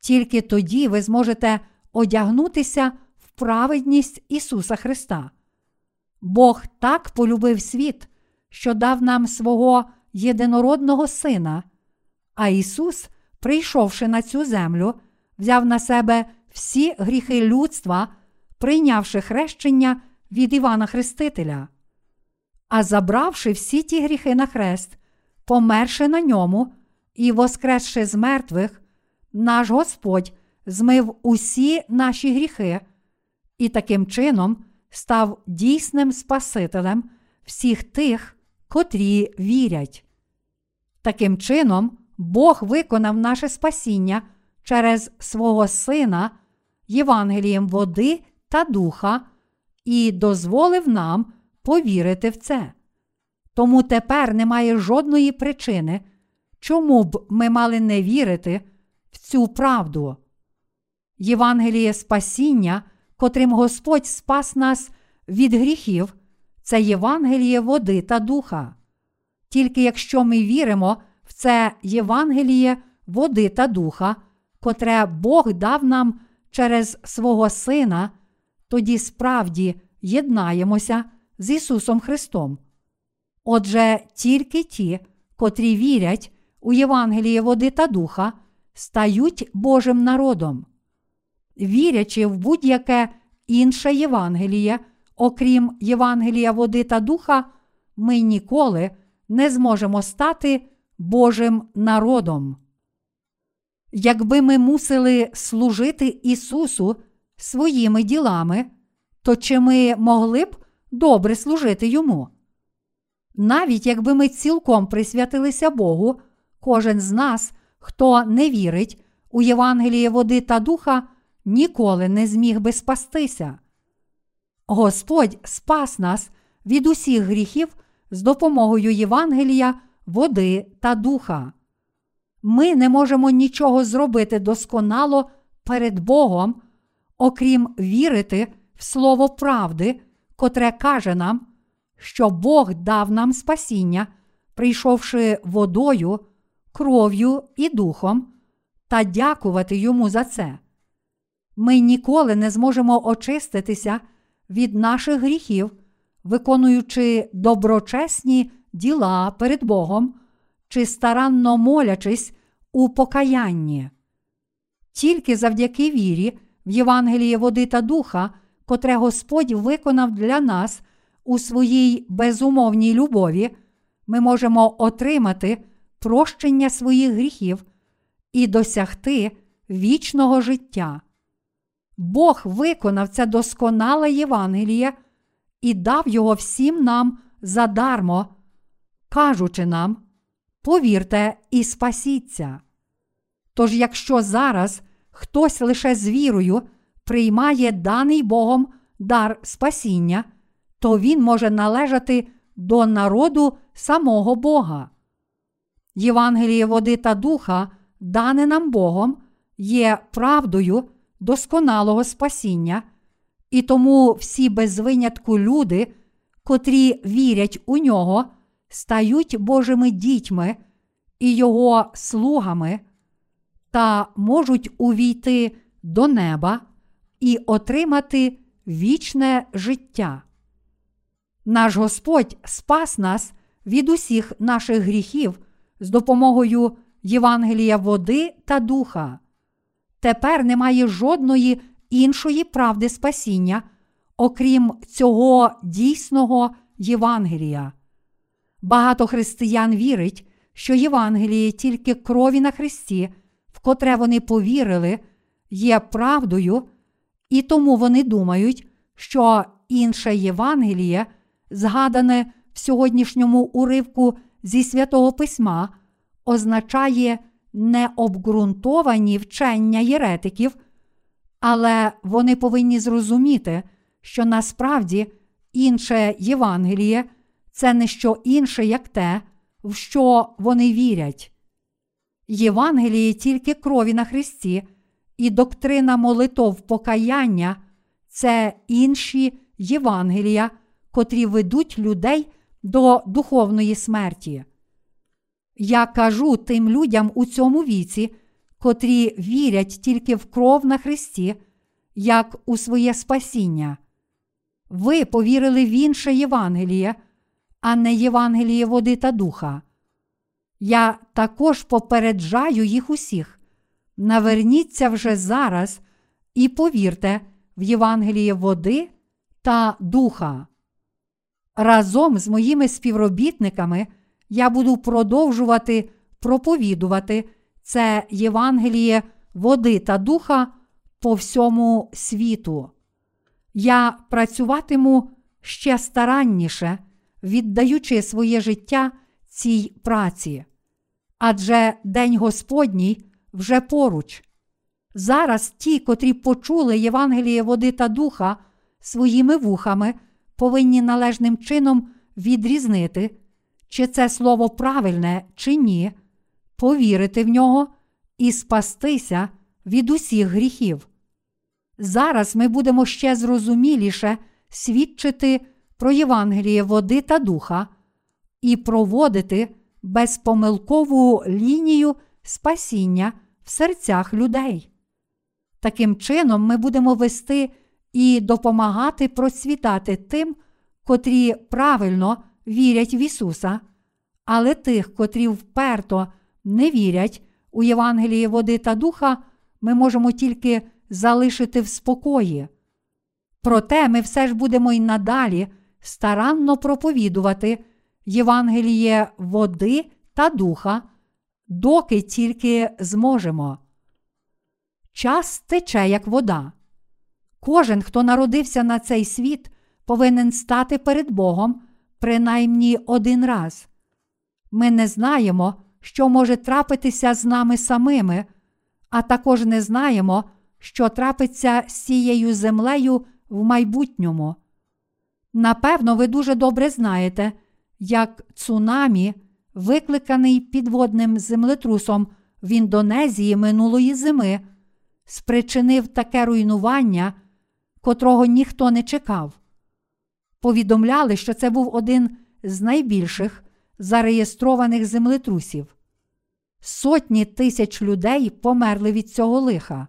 S1: Тільки тоді ви зможете одягнутися в праведність Ісуса Христа. Бог так полюбив світ, що дав нам свого єдинородного Сина, а Ісус, прийшовши на цю землю, взяв на себе всі гріхи людства, прийнявши хрещення від Івана Хрестителя. А забравши всі ті гріхи на хрест, померши на ньому і воскресши з мертвих, наш Господь змив усі наші гріхи і таким чином став дійсним Спасителем всіх тих, котрі вірять. Таким чином, Бог виконав наше спасіння через свого Сина, Євангелієм води та духа, і дозволив нам повірити в це. Тому тепер немає жодної причини, чому б ми мали не вірити в цю правду. Євангеліє спасіння, котрим Господь спас нас від гріхів, це Євангеліє води та духа. Тільки якщо ми віримо в це Євангеліє води та духа, котре Бог дав нам через свого Сина, тоді справді єднаємося з Ісусом Христом. Отже, тільки ті, котрі вірять у Євангеліє води та духа, стають Божим народом. Вірячи в будь-яке інше Євангеліє, окрім Євангелія води та духа, ми ніколи не зможемо стати Божим народом. Якби ми мусили служити Ісусу своїми ділами, то чи ми могли б добре служити Йому? Навіть якби ми цілком присвятилися Богу, кожен з нас, хто не вірить у Євангеліє води та духа, ніколи не зміг би спастися. Господь спас нас від усіх гріхів з допомогою Євангелія, води та духа. Ми не можемо нічого зробити досконало перед Богом, окрім вірити в Слово правди, котре каже нам, що Бог дав нам спасіння, прийшовши водою, кров'ю і духом, та дякувати йому за це. Ми ніколи не зможемо очиститися від наших гріхів, виконуючи доброчесні діла перед Богом чи старанно молячись у покаянні. Тільки завдяки вірі в Євангеліє води та духа, котре Господь виконав для нас у своїй безумовній любові, ми можемо отримати прощення своїх гріхів і досягти вічного життя. Бог виконав це досконале Євангеліє і дав його всім нам задармо, кажучи нам, повірте і спасіться. Тож, якщо зараз хтось лише з вірою приймає даний Богом дар спасіння, то він може належати до народу самого Бога. Євангеліє води та духа, дане нам Богом, є правдою досконалого спасіння, і тому всі без винятку люди, котрі вірять у нього, стають Божими дітьми і Його слугами та можуть увійти до неба і отримати вічне життя. Наш Господь спас нас від усіх наших гріхів з допомогою Євангелія води та духа. Тепер немає жодної іншої правди спасіння, окрім цього дійсного Євангелія. Багато християн вірить, що Євангеліє тільки крові на Христі, в котре вони повірили, є правдою, і тому вони думають, що інше Євангеліє, згадане в сьогоднішньому уривку зі святого Письма, означає необґрунтовані вчення єретиків, але вони повинні зрозуміти, що насправді інше Євангеліє це не що інше, як те, в що вони вірять. Євангеліє тільки крові на Христі, і доктрина молитов покаяння це інші Євангелія, котрі ведуть людей до духовної смерті. Я кажу тим людям у цьому віці, котрі вірять тільки в кров на Христі, як у своє спасіння. Ви повірили в інше Євангеліє, а не Євангеліє води та духа. Я також попереджаю їх усіх. Наверніться вже зараз і повірте в Євангеліє води та духа. Разом з моїми співробітниками я буду продовжувати проповідувати це Євангеліє води та духа по всьому світу. Я працюватиму ще старанніше, віддаючи своє життя цій праці. Адже День Господній вже поруч. Зараз ті, котрі почули Євангеліє води та духа своїми вухами, повинні належним чином відрізнити, чи це слово правильне, чи ні, повірити в нього і спастися від усіх гріхів. Зараз ми будемо ще зрозуміліше свідчити про Євангеліє води та духа і проводити безпомилкову лінію спасіння в серцях людей. Таким чином, ми будемо вести і допомагати процвітати тим, котрі правильно вірять в Ісуса, але тих, котрі вперто не вірять у Євангеліє води та духа, ми можемо тільки залишити в спокої. Проте ми все ж будемо й надалі старанно проповідувати Євангеліє води та духа, доки тільки зможемо. Час тече, як вода. Кожен, хто народився на цей світ, повинен стати перед Богом принаймні один раз. Ми не знаємо, що може трапитися з нами самими, а також не знаємо, що трапиться з цією землею в майбутньому. Напевно, ви дуже добре знаєте, як цунамі, викликаний підводним землетрусом в Індонезії минулої зими, спричинив таке руйнування, котрого ніхто не чекав. Повідомляли, що це був один з найбільших зареєстрованих землетрусів. Сотні тисяч людей померли від цього лиха.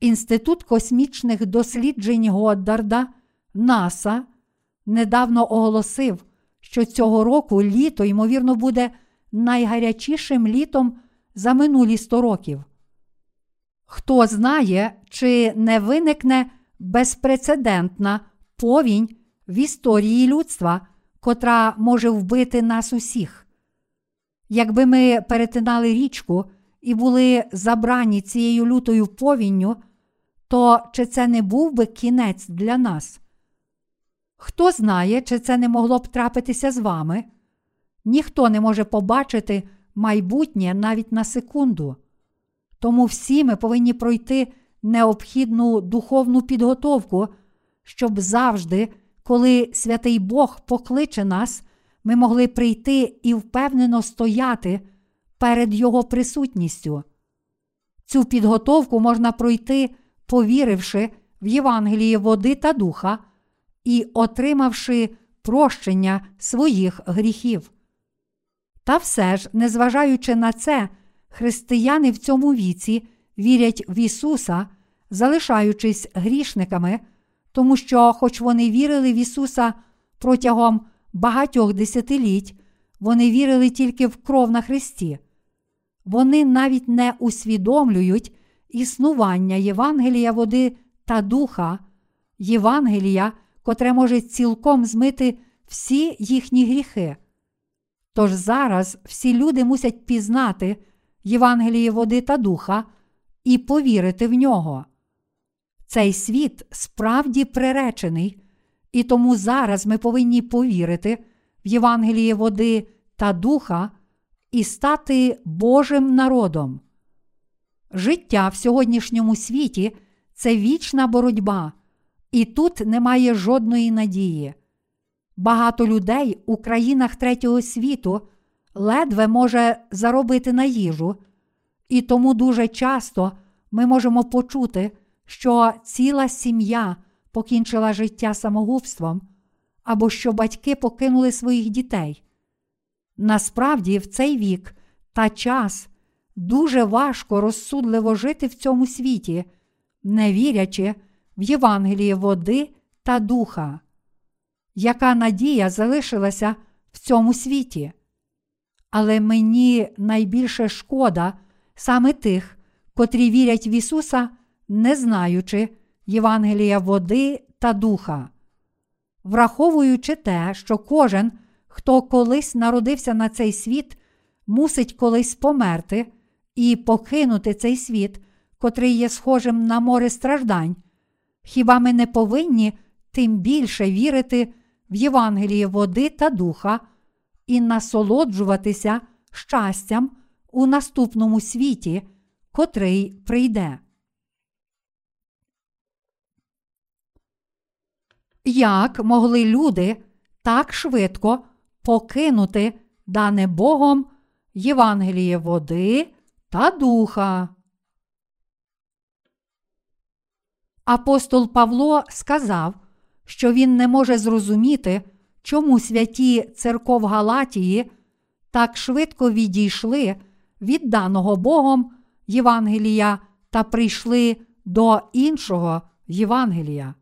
S1: Інститут космічних досліджень Годдарда НАСА недавно оголосив, що цього року літо, ймовірно, буде найгарячішим літом за минулі 100 років. Хто знає, чи не виникне безпрецедентна повінь в історії людства, котра може вбити нас усіх. Якби ми перетинали річку і були забрані цією лютою повінню, то чи це не був би кінець для нас? Хто знає, чи це не могло б трапитися з вами? Ніхто не може побачити майбутнє навіть на секунду. Тому всі ми повинні пройти необхідну духовну підготовку, щоб завжди, коли святий Бог покличе нас, ми могли прийти і впевнено стояти перед Його присутністю. Цю підготовку можна пройти, повіривши в Євангеліє води та духа і отримавши прощення своїх гріхів. Та все ж, незважаючи на це, християни в цьому віці вірять в Ісуса, залишаючись грішниками, тому що, хоч вони вірили в Ісуса протягом багатьох десятиліть, вони вірили тільки в кров на Христі. Вони навіть не усвідомлюють існування Євангелія води та духа, Євангелія, котре може цілком змити всі їхні гріхи. Тож зараз всі люди мусять пізнати Євангеліє води та духа і повірити в нього. Цей світ справді приречений, і тому зараз ми повинні повірити в Євангеліє води та духа і стати Божим народом. Життя в сьогоднішньому світі це вічна боротьба, і тут немає жодної надії. Багато людей у країнах третього світу ледве може заробити на їжу, і тому дуже часто ми можемо почути, що ціла сім'я покінчила життя самогубством, або що батьки покинули своїх дітей. Насправді, в цей вік та час дуже важко розсудливо жити в цьому світі, не вірячи в Євангеліє води та духа. Яка надія залишилася в цьому світі? Але мені найбільше шкода саме тих, котрі вірять в Ісуса, не знаючи Євангелія води та духа. Враховуючи те, що кожен, хто колись народився на цей світ, мусить колись померти і покинути цей світ, котрий є схожим на море страждань, хіба ми не повинні тим більше вірити в Євангеліє води та духа і насолоджуватися щастям у наступному світі, котрий прийде? Як могли люди так швидко покинути дане Богом Євангеліє води та духа? Апостол Павло сказав, що він не може зрозуміти, чому святі церков Галатії так швидко відійшли від даного Богом Євангелія та прийшли до іншого Євангелія.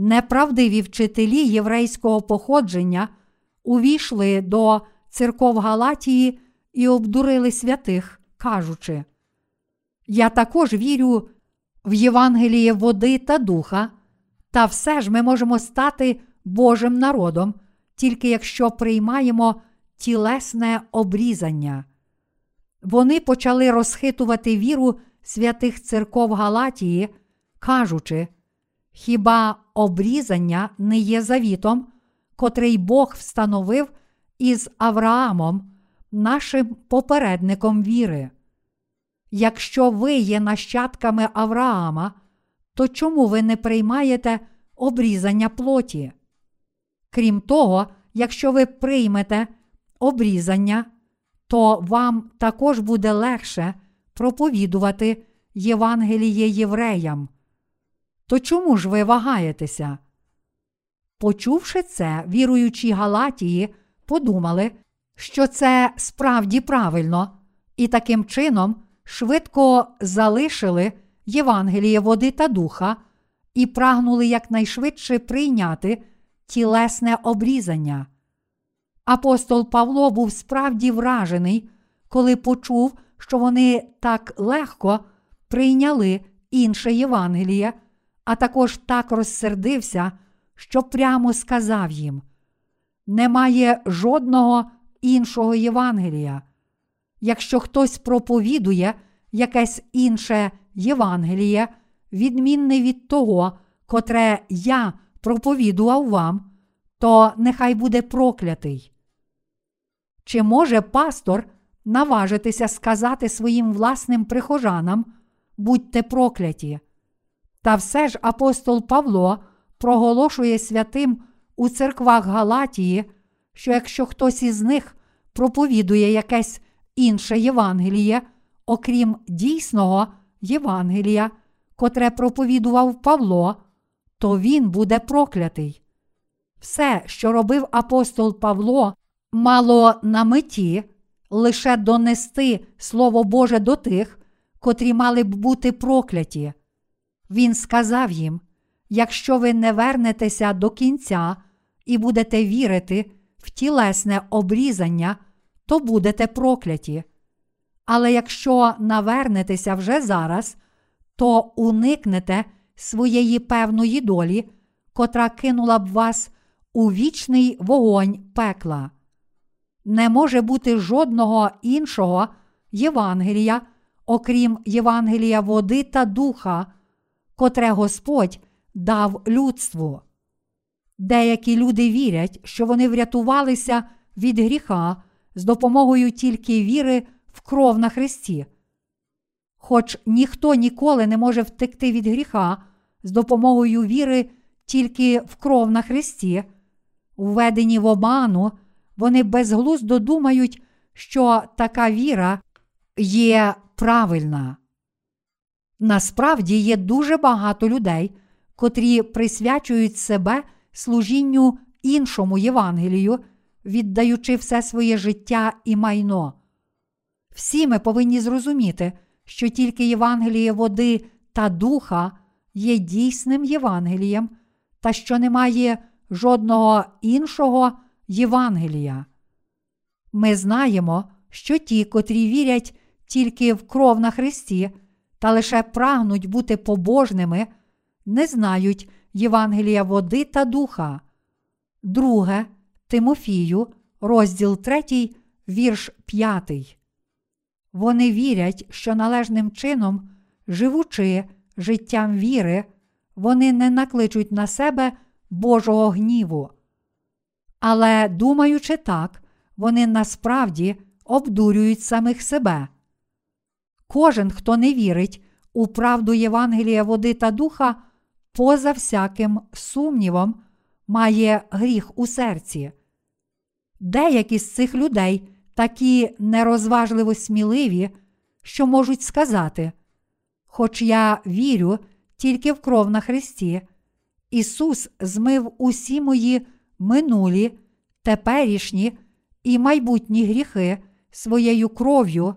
S1: Неправдиві вчителі єврейського походження увійшли до церков Галатії і обдурили святих, кажучи: Я також вірю в Євангеліє води та духа, та все ж ми можемо стати Божим народом, тільки якщо приймаємо тілесне обрізання. Вони почали розхитувати віру святих церков Галатії, кажучи, хіба обрізання не є завітом, котрий Бог встановив із Авраамом, нашим попередником віри? Якщо ви є нащадками Авраама, то чому ви не приймаєте обрізання плоті? Крім того, якщо ви приймете обрізання, то вам також буде легше проповідувати Євангеліє євреям. То чому ж ви вагаєтеся? Почувши це, віруючі Галатії подумали, що це справді правильно, і таким чином швидко залишили Євангеліє води та духа і прагнули якнайшвидше прийняти тілесне обрізання. Апостол Павло був справді вражений, коли почув, що вони так легко прийняли інше Євангеліє, а також так розсердився, що прямо сказав їм: Немає жодного іншого Євангелія. Якщо хтось проповідує якесь інше Євангеліє, відмінне від того, котре я проповідував вам, то нехай буде проклятий. Чи може пастор наважитися сказати своїм власним прихожанам, будьте прокляті? Та все ж апостол Павло проголошує святим у церквах Галатії, що якщо хтось із них проповідує якесь інше Євангеліє, окрім дійсного Євангелія, котре проповідував Павло, то він буде проклятий. Все, що робив апостол Павло, мало на меті лише донести Слово Боже до тих, котрі мали б бути прокляті. Він сказав їм: якщо ви не вернетеся до кінця і будете вірити в тілесне обрізання, то будете прокляті. Але якщо навернетеся вже зараз, то уникнете своєї певної долі, котра кинула б вас у вічний вогонь пекла. Не може бути жодного іншого Євангелія, окрім Євангелія води та духа, котре Господь дав людству. Деякі люди вірять, що вони врятувалися від гріха з допомогою тільки віри в кров на Христі. Хоч ніхто ніколи не може втекти від гріха з допомогою віри тільки в кров на Христі, введені в обману, вони безглуздо думають, що така віра є правильна. Насправді є дуже багато людей, котрі присвячують себе служінню іншому Євангелію, віддаючи все своє життя і майно. Всі ми повинні зрозуміти, що тільки Євангеліє води та духа є дійсним Євангелієм, та що немає жодного іншого Євангелія. Ми знаємо, що ті, котрі вірять тільки в кров на Христі та лише прагнуть бути побожними, не знають Євангелія води та духа. Друге Тимофію, розділ 3, вірш 5. Вони вірять, що належним чином, живучи життям віри, вони не накличуть на себе Божого гніву. Але, думаючи так, вони насправді обдурюють самих себе. Кожен, хто не вірить у правду Євангелія води та духа, поза всяким сумнівом, має гріх у серці. Деякі з цих людей такі нерозважливо сміливі, що можуть сказати: Хоч я вірю тільки в кров на Христі, Ісус змив усі мої минулі, теперішні і майбутні гріхи своєю кров'ю,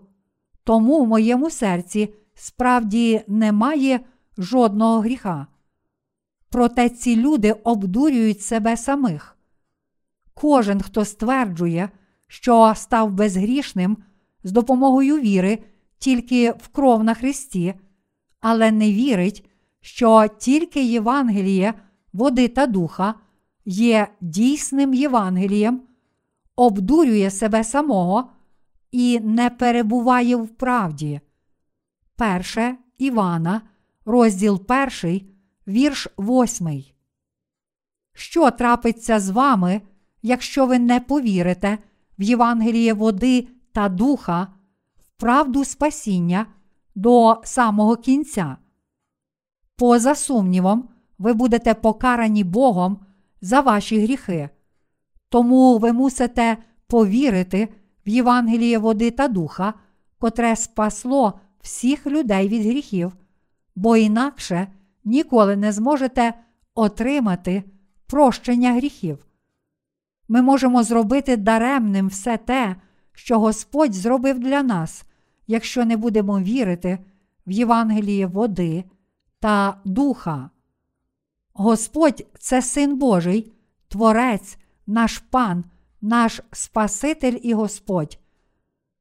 S1: тому в моєму серці справді немає жодного гріха. Проте ці люди обдурюють себе самих. Кожен, хто стверджує, що став безгрішним з допомогою віри тільки в кров на Христі, але не вірить, що тільки Євангеліє, води та духа є дійсним Євангелієм, обдурює себе самого і не перебуває в правді. Перше Івана, розділ перший, вірш восьмий. Що трапиться з вами, якщо ви не повірите в Євангеліє води та духа, в правду спасіння до самого кінця? Поза сумнівом, ви будете покарані Богом за ваші гріхи. Тому ви мусите повірити в Євангеліє води та духа, котре спасло всіх людей від гріхів, бо інакше ніколи не зможете отримати прощення гріхів. Ми можемо зробити даремним все те, що Господь зробив для нас, якщо не будемо вірити в Євангелії води та духа. Господь це Син Божий, Творець, наш Пан, наш Спаситель і Господь.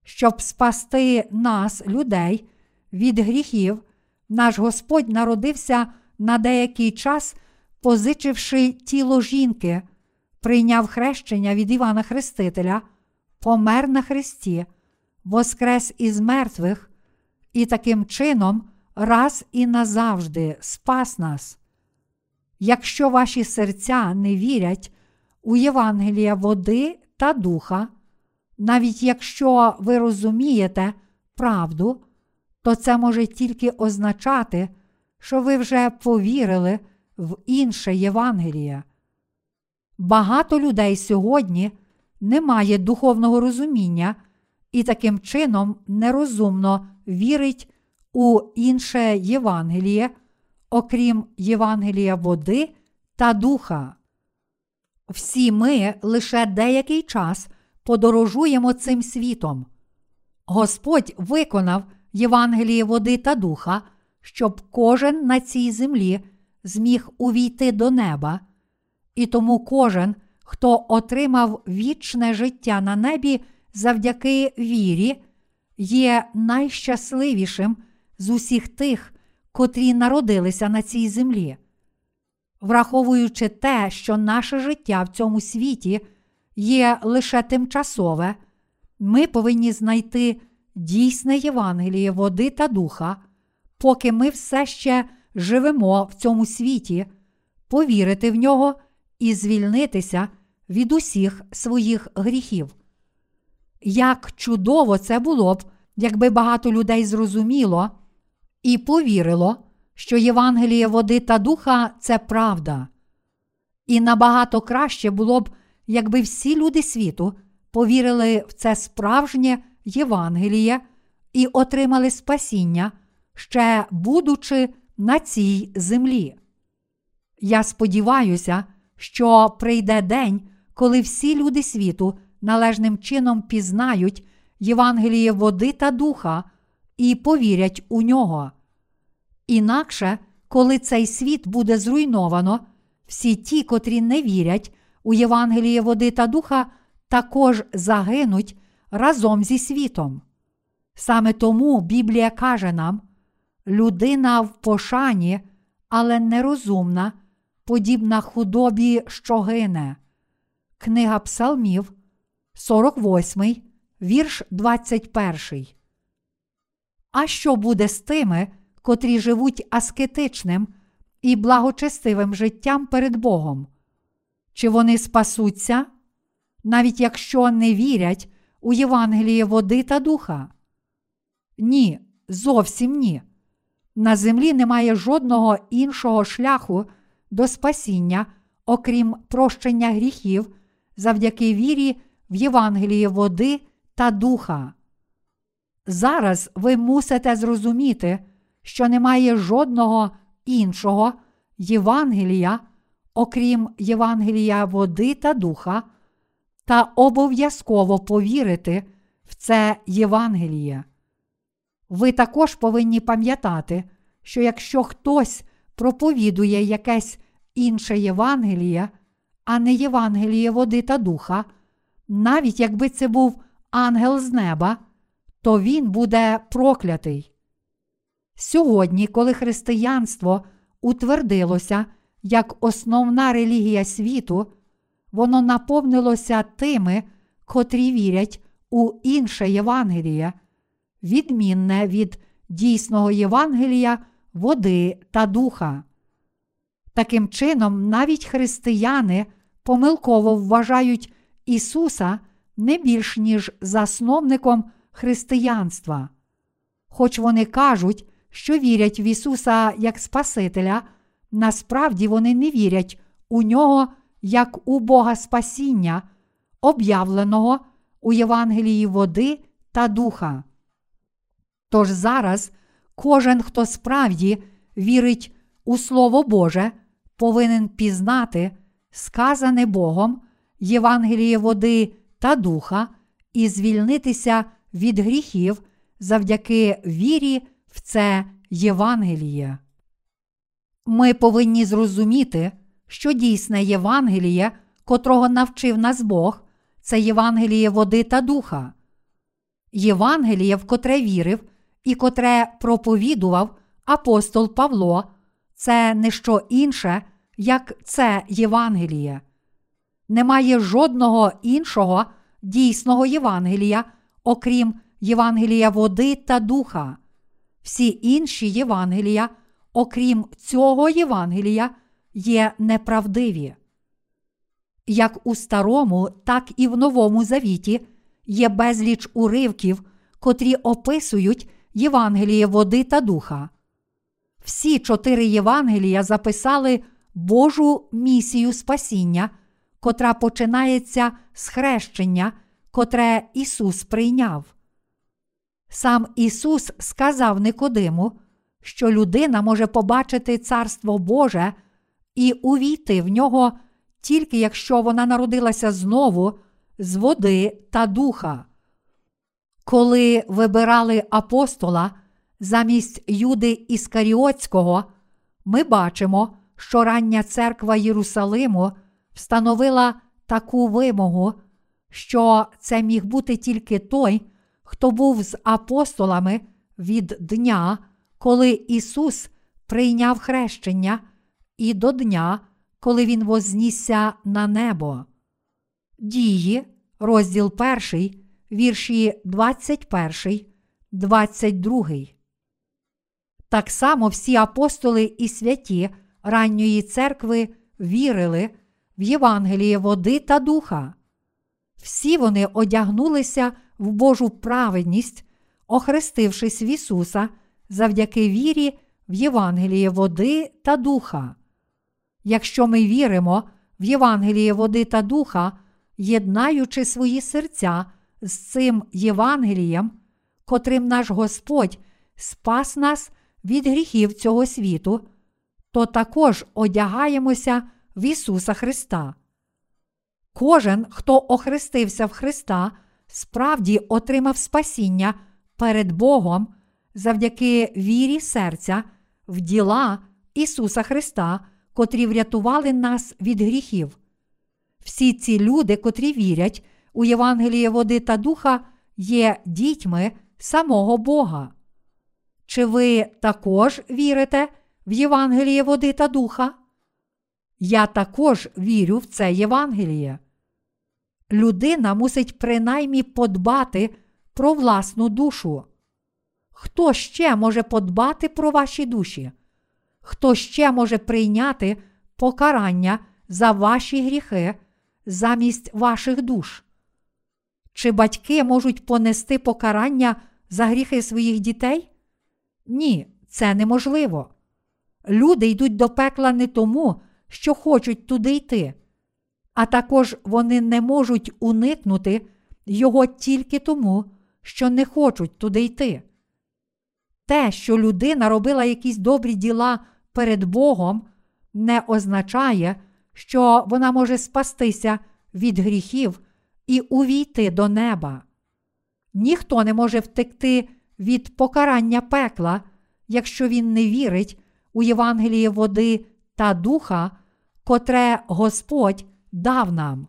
S1: Щоб спасти нас, людей, від гріхів, наш Господь народився на деякий час, позичивши тіло жінки, прийняв хрещення від Івана Хрестителя, помер на Христі, воскрес із мертвих і таким чином раз і назавжди спас нас. Якщо ваші серця не вірять у Євангелія води та духа, навіть якщо ви розумієте правду, то це може тільки означати, що ви вже повірили в інше Євангеліє. Багато людей сьогодні не має духовного розуміння і таким чином нерозумно вірить у інше Євангеліє, окрім Євангелія води та духа. Всі ми лише деякий час подорожуємо цим світом. Господь виконав Євангеліє води та духа, щоб кожен на цій землі зміг увійти до неба, і тому кожен, хто отримав вічне життя на небі завдяки вірі, є найщасливішим з усіх тих, котрі народилися на цій землі. Враховуючи те, що наше життя в цьому світі є лише тимчасове, ми повинні знайти дійсне Євангеліє води та духа, поки ми все ще живемо в цьому світі, повірити в нього і звільнитися від усіх своїх гріхів. Як чудово це було б, якби багато людей зрозуміло і повірило, що Євангеліє води та духа це правда. І набагато краще було б, якби всі люди світу повірили в це справжнє Євангеліє і отримали спасіння, ще будучи на цій землі. Я сподіваюся, що прийде день, коли всі люди світу належним чином пізнають Євангеліє води та духа і повірять у нього. Інакше, коли цей світ буде зруйновано, всі ті, котрі не вірять у Євангеліє води та духа, також загинуть разом зі світом. Саме тому Біблія каже нам: людина в пошані, але нерозумна, подібна худобі, що гине. Книга Псалмів, 48, вірш 21. А що буде з тими, котрі живуть аскетичним і благочестивим життям перед Богом? Чи вони спасуться, навіть якщо не вірять у Євангеліє води та духа? Ні, зовсім ні. На землі немає жодного іншого шляху до спасіння, окрім прощення гріхів завдяки вірі в Євангеліє води та духа. Зараз ви мусите зрозуміти, що немає жодного іншого Євангелія, окрім Євангелія води та духа, та обов'язково повірити в це Євангеліє. Ви також повинні пам'ятати, що якщо хтось проповідує якесь інше Євангеліє, а не Євангеліє води та духа, навіть якби це був ангел з неба, то він буде проклятий. Сьогодні, коли християнство утвердилося як основна релігія світу, воно наповнилося тими, котрі вірять у інше Євангеліє, відмінне від дійсного Євангелія, води та духа. Таким чином, навіть християни помилково вважають Ісуса не більш ніж засновником християнства. Хоч вони кажуть, що вірять в Ісуса як Спасителя, насправді вони не вірять у нього як у Бога Спасіння, об'явленого у Євангелії води та духа. Тож зараз кожен, хто справді вірить у Слово Боже, повинен пізнати, сказане Богом, Євангеліє води та духа і звільнитися від гріхів завдяки вірі в це Євангеліє. Ми повинні зрозуміти, що дійсне Євангеліє, котрого навчив нас Бог, це Євангеліє води та духа. Євангеліє, в котре вірив і котре проповідував апостол Павло, це не що інше, як це Євангеліє. Немає жодного іншого дійсного Євангелія, окрім Євангелія води та духа. Всі інші Євангелія, окрім цього Євангелія, є неправдиві. Як у Старому, так і в Новому Завіті є безліч уривків, котрі описують Євангеліє води та духа. Всі чотири Євангелія записали Божу місію спасіння, котра починається з хрещення, котре Ісус прийняв. Сам Ісус сказав Никодиму, що людина може побачити Царство Боже і увійти в нього тільки якщо вона народилася знову з води та духа. Коли вибирали апостола замість Юди Іскаріотського, ми бачимо, що рання церква Єрусалиму встановила таку вимогу, що це міг бути тільки той, хто був з апостолами від дня, коли Ісус прийняв хрещення, і до дня, коли Він вознісся на небо. Дії, розділ 1, вірші 21, 22. Так само всі апостоли і святі ранньої церкви вірили в Євангеліє води та духа. Всі вони одягнулися в Божу праведність, охрестившись в Ісуса завдяки вірі в Євангеліє води та духа. Якщо ми віримо в Євангеліє води та духа, єднаючи свої серця з цим Євангелієм, котрим наш Господь спас нас від гріхів цього світу, то також одягаємося в Ісуса Христа. Кожен, хто охрестився в Христа, справді отримав спасіння перед Богом завдяки вірі серця в діла Ісуса Христа, котрі врятували нас від гріхів. Всі ці люди, котрі вірять у Євангеліє води та духа, є дітьми самого Бога. Чи ви також вірите в Євангеліє води та духа? Я також вірю в це Євангеліє. Людина мусить принаймні подбати про власну душу. Хто ще може подбати про ваші душі? Хто ще може прийняти покарання за ваші гріхи замість ваших душ? Чи батьки можуть понести покарання за гріхи своїх дітей? Ні, це неможливо. Люди йдуть до пекла не тому, що хочуть туди йти, а також вони не можуть уникнути його тільки тому, що не хочуть туди йти. Те, що людина робила якісь добрі діла перед Богом, не означає, що вона може спастися від гріхів і увійти до неба. Ніхто не може втекти від покарання пекла, якщо він не вірить у Євангеліє води та духа, котре Господь дав нам.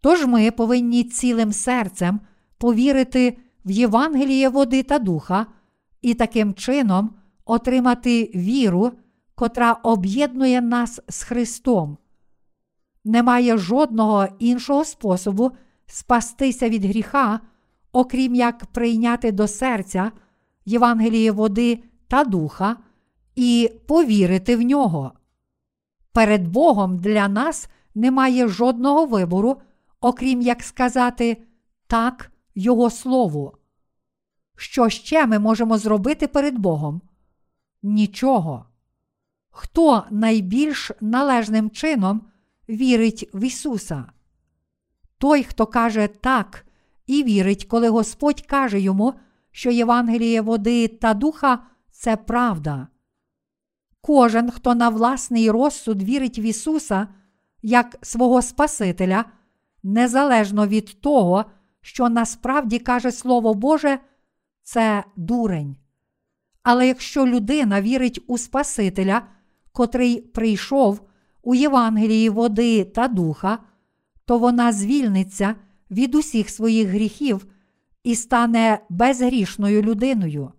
S1: Тож ми повинні цілим серцем повірити в Євангеліє води та духа і таким чином отримати віру, котра об'єднує нас з Христом. Немає жодного іншого способу спастися від гріха, окрім як прийняти до серця Євангеліє води та духа і повірити в нього. Перед Богом для нас немає жодного вибору, окрім як сказати так Його Слову. Що ще ми можемо зробити перед Богом? Нічого. Хто найбільш належним чином вірить в Ісуса? Той, хто каже так і вірить, коли Господь каже йому, що Євангеліє води та духа це правда. Кожен, хто на власний розсуд вірить в Ісуса як свого Спасителя, незалежно від того, що насправді каже Слово Боже, це дурень. Але якщо людина вірить у Спасителя, котрий прийшов у Євангелії води та духа, то вона звільниться від усіх своїх гріхів і стане безгрішною людиною.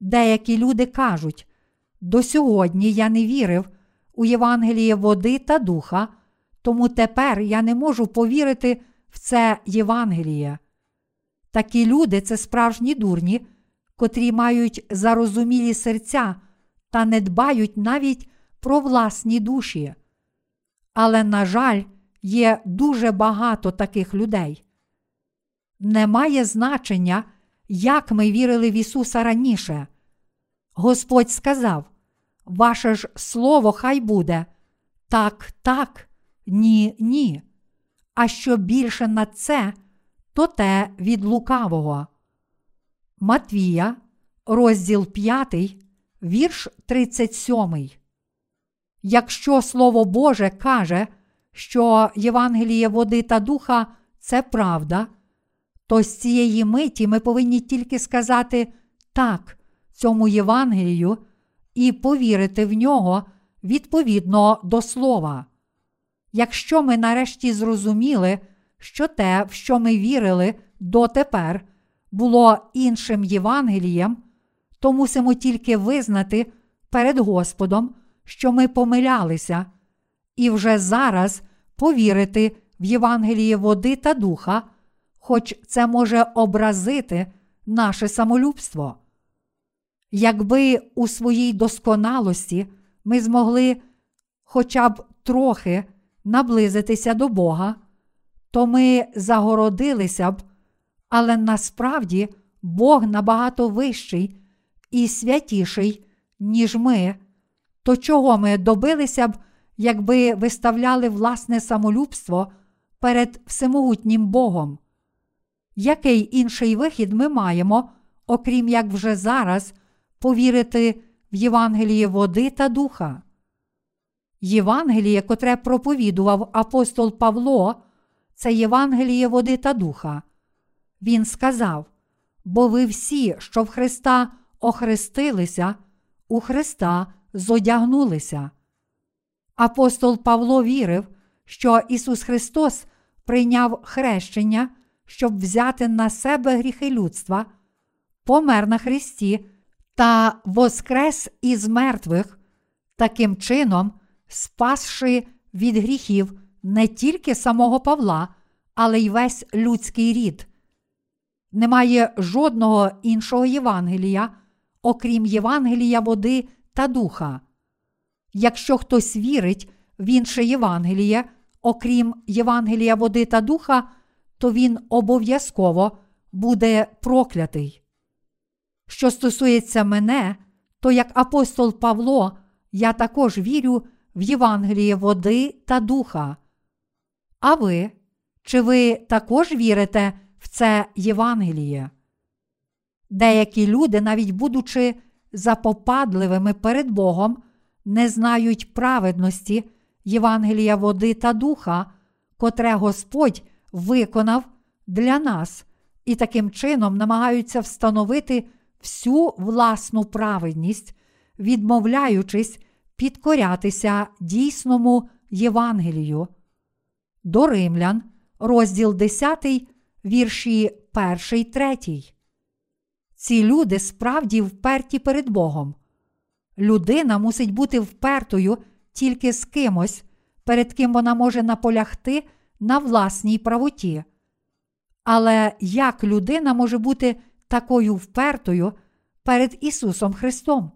S1: Деякі люди кажуть, до сьогодні я не вірив у Євангеліє води та духа, тому тепер я не можу повірити в це Євангеліє. Такі люди це справжні дурні, котрі мають зарозумілі серця та не дбають навіть про власні душі. Але, на жаль, є дуже багато таких людей. Немає значення, як ми вірили в Ісуса раніше. Господь сказав: Ваше ж Слово хай буде так, так, ні, ні. А що більше на це, то те від лукавого. Матвія, розділ 5, вірш 37. Якщо Слово Боже каже, що Євангеліє води та духа це правда, то з цієї миті ми повинні тільки сказати так цьому Євангелію і повірити в нього відповідно до слова. Якщо ми нарешті зрозуміли, що те, в що ми вірили дотепер, було іншим Євангелієм, то мусимо тільки визнати перед Господом, що ми помилялися, і вже зараз повірити в Євангеліє води та духа, хоч це може образити наше самолюбство. Якби у своїй досконалості ми змогли хоча б трохи наблизитися до Бога, то ми загородилися б, але насправді Бог набагато вищий і святіший, ніж ми, то чого ми добилися б, якби виставляли власне самолюбство перед всемогутнім Богом? Який інший вихід ми маємо, окрім як вже зараз повірити в Євангеліє води та духа? Євангеліє, котре проповідував апостол Павло, це Євангеліє води та духа. Він сказав: бо ви всі, що в Христа охрестилися, у Христа зодягнулися. Апостол Павло вірив, що Ісус Христос прийняв хрещення, щоб взяти на себе гріхи людства, помер на Христі та воскрес із мертвих, таким чином, спасши від гріхів не тільки самого Павла, але й весь людський рід. Немає жодного іншого Євангелія, окрім Євангелія води та духа. Якщо хтось вірить в інше Євангеліє, окрім Євангелія води та духа, то він обов'язково буде проклятий. Що стосується мене, то як апостол Павло, я також вірю в Євангеліє води та духа. А ви? Чи ви також вірите в це Євангеліє? Деякі люди, навіть будучи запопадливими перед Богом, не знають праведності Євангелія води та духа, котре Господь виконав для нас, і таким чином намагаються встановити всю власну праведність, відмовляючись підкорятися дійсному Євангелію. До Римлян, розділ 10, вірші 1, 3. Ці люди справді вперті перед Богом. Людина мусить бути впертою тільки з кимось, перед ким вона може наполягти на власній правоті. Але як людина може бути такою впертою перед Ісусом Христом?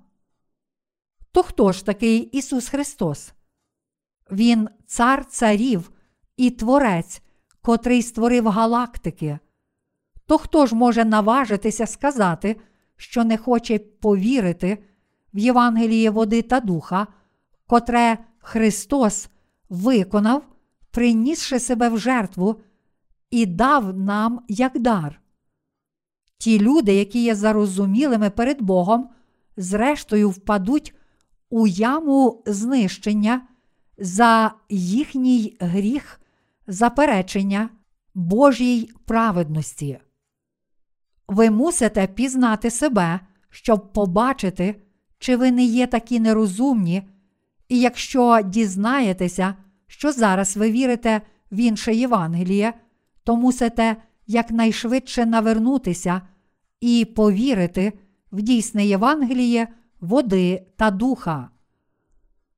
S1: То хто ж такий Ісус Христос? Він цар царів і Творець, котрий створив галактики. То хто ж може наважитися сказати, що не хоче повірити в Євангеліє води та духа, котре Христос виконав, принісши себе в жертву і дав нам як дар? Ті люди, які є зарозумілими перед Богом, зрештою впадуть у яму знищення за їхній гріх заперечення Божій праведності. Ви мусите пізнати себе, щоб побачити, чи ви не є такі нерозумні, і якщо дізнаєтеся, що зараз ви вірите в інше Євангеліє, то мусите якнайшвидше навернутися і повірити в дійсне Євангеліє води та духа.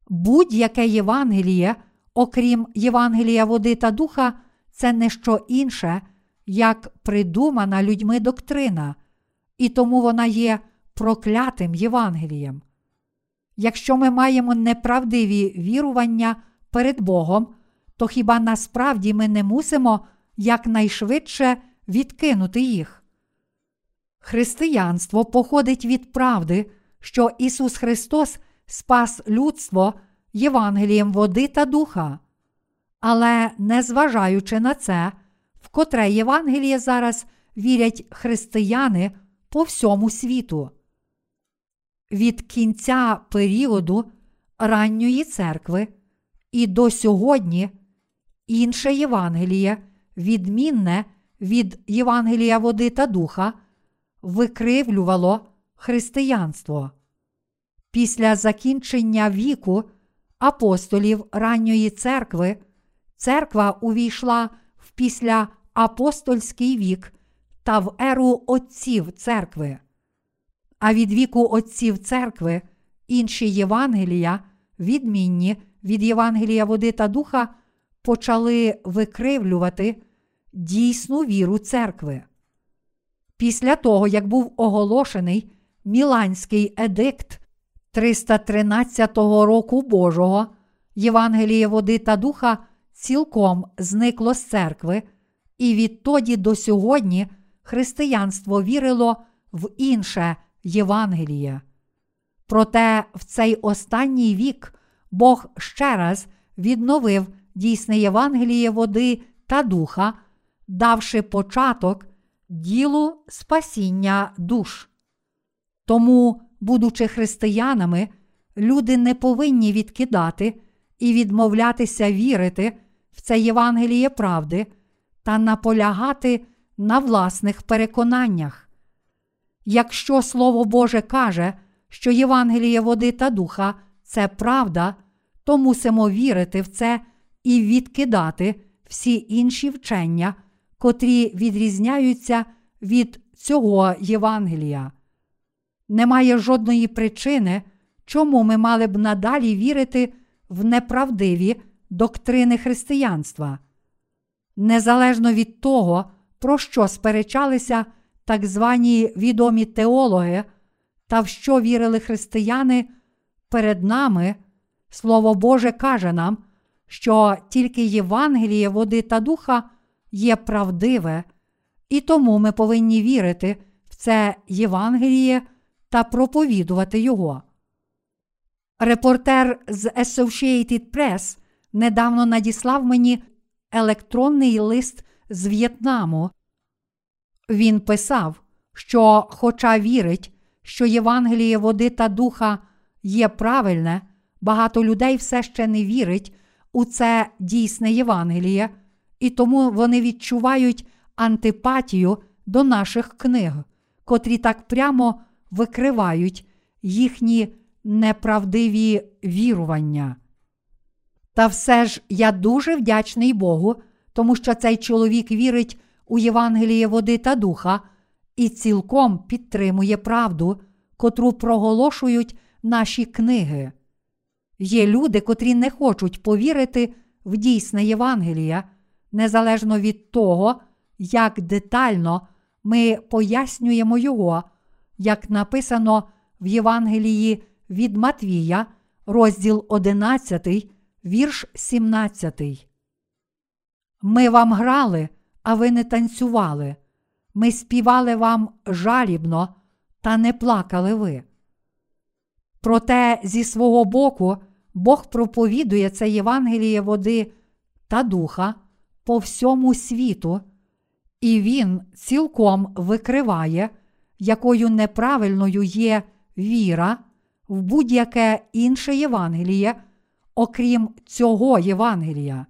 S1: Будь-яке Євангеліє, окрім Євангелія води та духа, це не що інше, як придумана людьми доктрина, і тому вона є проклятим Євангелієм. Якщо ми маємо неправдиві вірування перед Богом, то хіба насправді ми не мусимо якнайшвидше відкинути їх? Християнство походить від правди, що Ісус Христос спас людство Євангелієм води та духа. Але незважаючи на це, в котре Євангеліє зараз вірять християни по всьому світу. Від кінця періоду ранньої церкви і до сьогодні інше Євангеліє, відмінне від Євангелія води та духа, викривлювало християнство. Після закінчення віку апостолів ранньої церкви церква увійшла в післяапостольський вік та в еру отців церкви. А від віку отців церкви інші Євангелія, відмінні від Євангелія води та духа, почали викривлювати дійсну віру церкви. Після того, як був оголошений Міланський едикт 313 року Божого, Євангеліє води та духа цілком зникло з церкви, і відтоді до сьогодні християнство вірило в інше Євангеліє. Проте в цей останній вік Бог ще раз відновив дійсне Євангеліє води та духа, давши початок ділу спасіння душ. Тому, будучи християнами, люди не повинні відкидати і відмовлятися вірити в це Євангеліє правди та наполягати на власних переконаннях. Якщо Слово Боже каже, що Євангеліє води та духа це правда, то мусимо вірити в це і відкидати всі інші вчення, котрі відрізняються від цього Євангелія. Немає жодної причини, чому ми мали б надалі вірити в неправдиві доктрини християнства. Незалежно від того, про що сперечалися так звані відомі теологи та в що вірили християни, перед нами Слово Боже каже нам, що тільки Євангеліє води та духа є правдиве, і тому ми повинні вірити в це Євангеліє та проповідувати його. Репортер з Associated Press недавно надіслав мені електронний лист з В'єтнаму. Він писав, що, хоча вірить, що Євангеліє води та духа є правильне, багато людей все ще не вірить у це дійсне Євангеліє, і тому вони відчувають антипатію до наших книг, котрі так прямо викривають їхні неправдиві вірування. Та все ж я дуже вдячний Богу, тому що цей чоловік вірить у Євангеліє води та духа і цілком підтримує правду, котру проголошують наші книги. Є люди, котрі не хочуть повірити в дійсне Євангеліє, незалежно від того, як детально ми пояснюємо його, як написано в Євангелії від Матвія, розділ 11, вірш 17. Ми вам грали, а ви не танцювали. Ми співали вам жалібно, та не плакали ви. Проте зі свого боку Бог проповідує це Євангеліє води та духа по всьому світу, і Він цілком викриває, якою неправильною є віра в будь-яке інше Євангеліє, окрім цього Євангелія.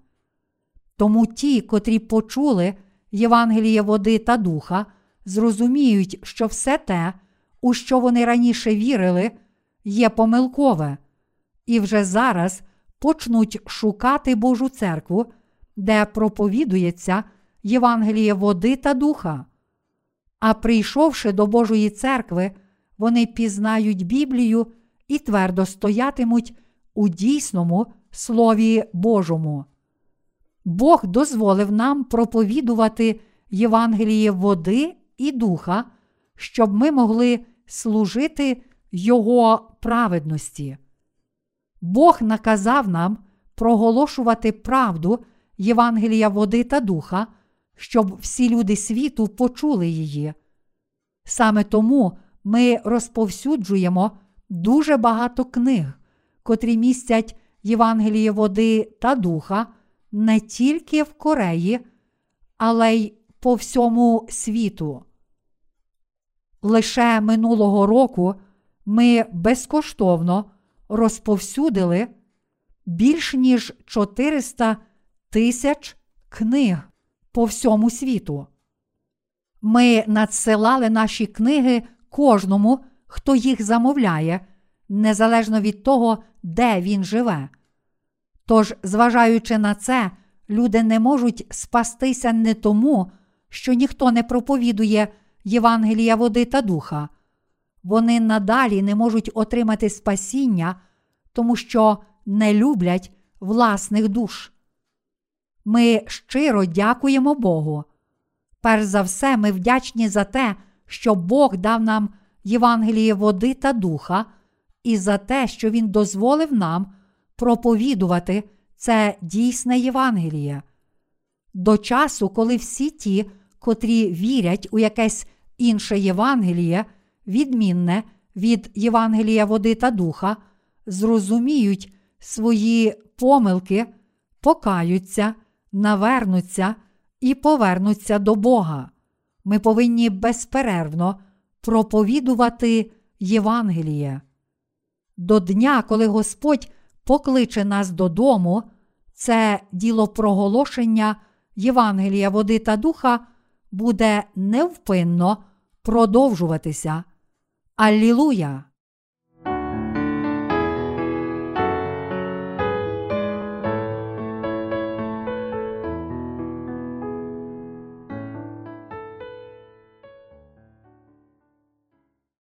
S1: Тому ті, котрі почули Євангеліє води та духа, зрозуміють, що все те, у що вони раніше вірили, є помилкове, і вже зараз почнуть шукати Божу церкву, де проповідується Євангеліє води та духа. А прийшовши до Божої церкви, вони пізнають Біблію і твердо стоятимуть у дійсному Слові Божому. Бог дозволив нам проповідувати Євангеліє води і духа, щоб ми могли служити Його праведності. Бог наказав нам проголошувати правду Євангелія води та духа, щоб всі люди світу почули її. Саме тому ми розповсюджуємо дуже багато книг, котрі містять Євангеліє води та духа не тільки в Кореї, але й по всьому світу. Лише минулого року ми безкоштовно розповсюдили більш ніж 400 тисяч книг по всьому світу. Ми надсилали наші книги кожному, хто їх замовляє, незалежно від того, де він живе. Тож, зважаючи на це, люди не можуть спастися не тому, що ніхто не проповідує Євангелія води та духа. Вони надалі не можуть отримати спасіння, тому що не люблять власних душ. Ми щиро дякуємо Богу. Перш за все, ми вдячні за те, що Бог дав нам Євангеліє води та духа, і за те, що Він дозволив нам проповідувати це дійсне Євангеліє. До часу, коли всі ті, котрі вірять у якесь інше Євангеліє, відмінне від Євангелія води та духа, зрозуміють свої помилки, покаються, навернуться і повернуться до Бога. Ми повинні безперервно проповідувати Євангеліє. До дня, коли Господь покличе нас додому, це діло проголошення Євангелія води та духа буде невпинно продовжуватися. Аллілуя!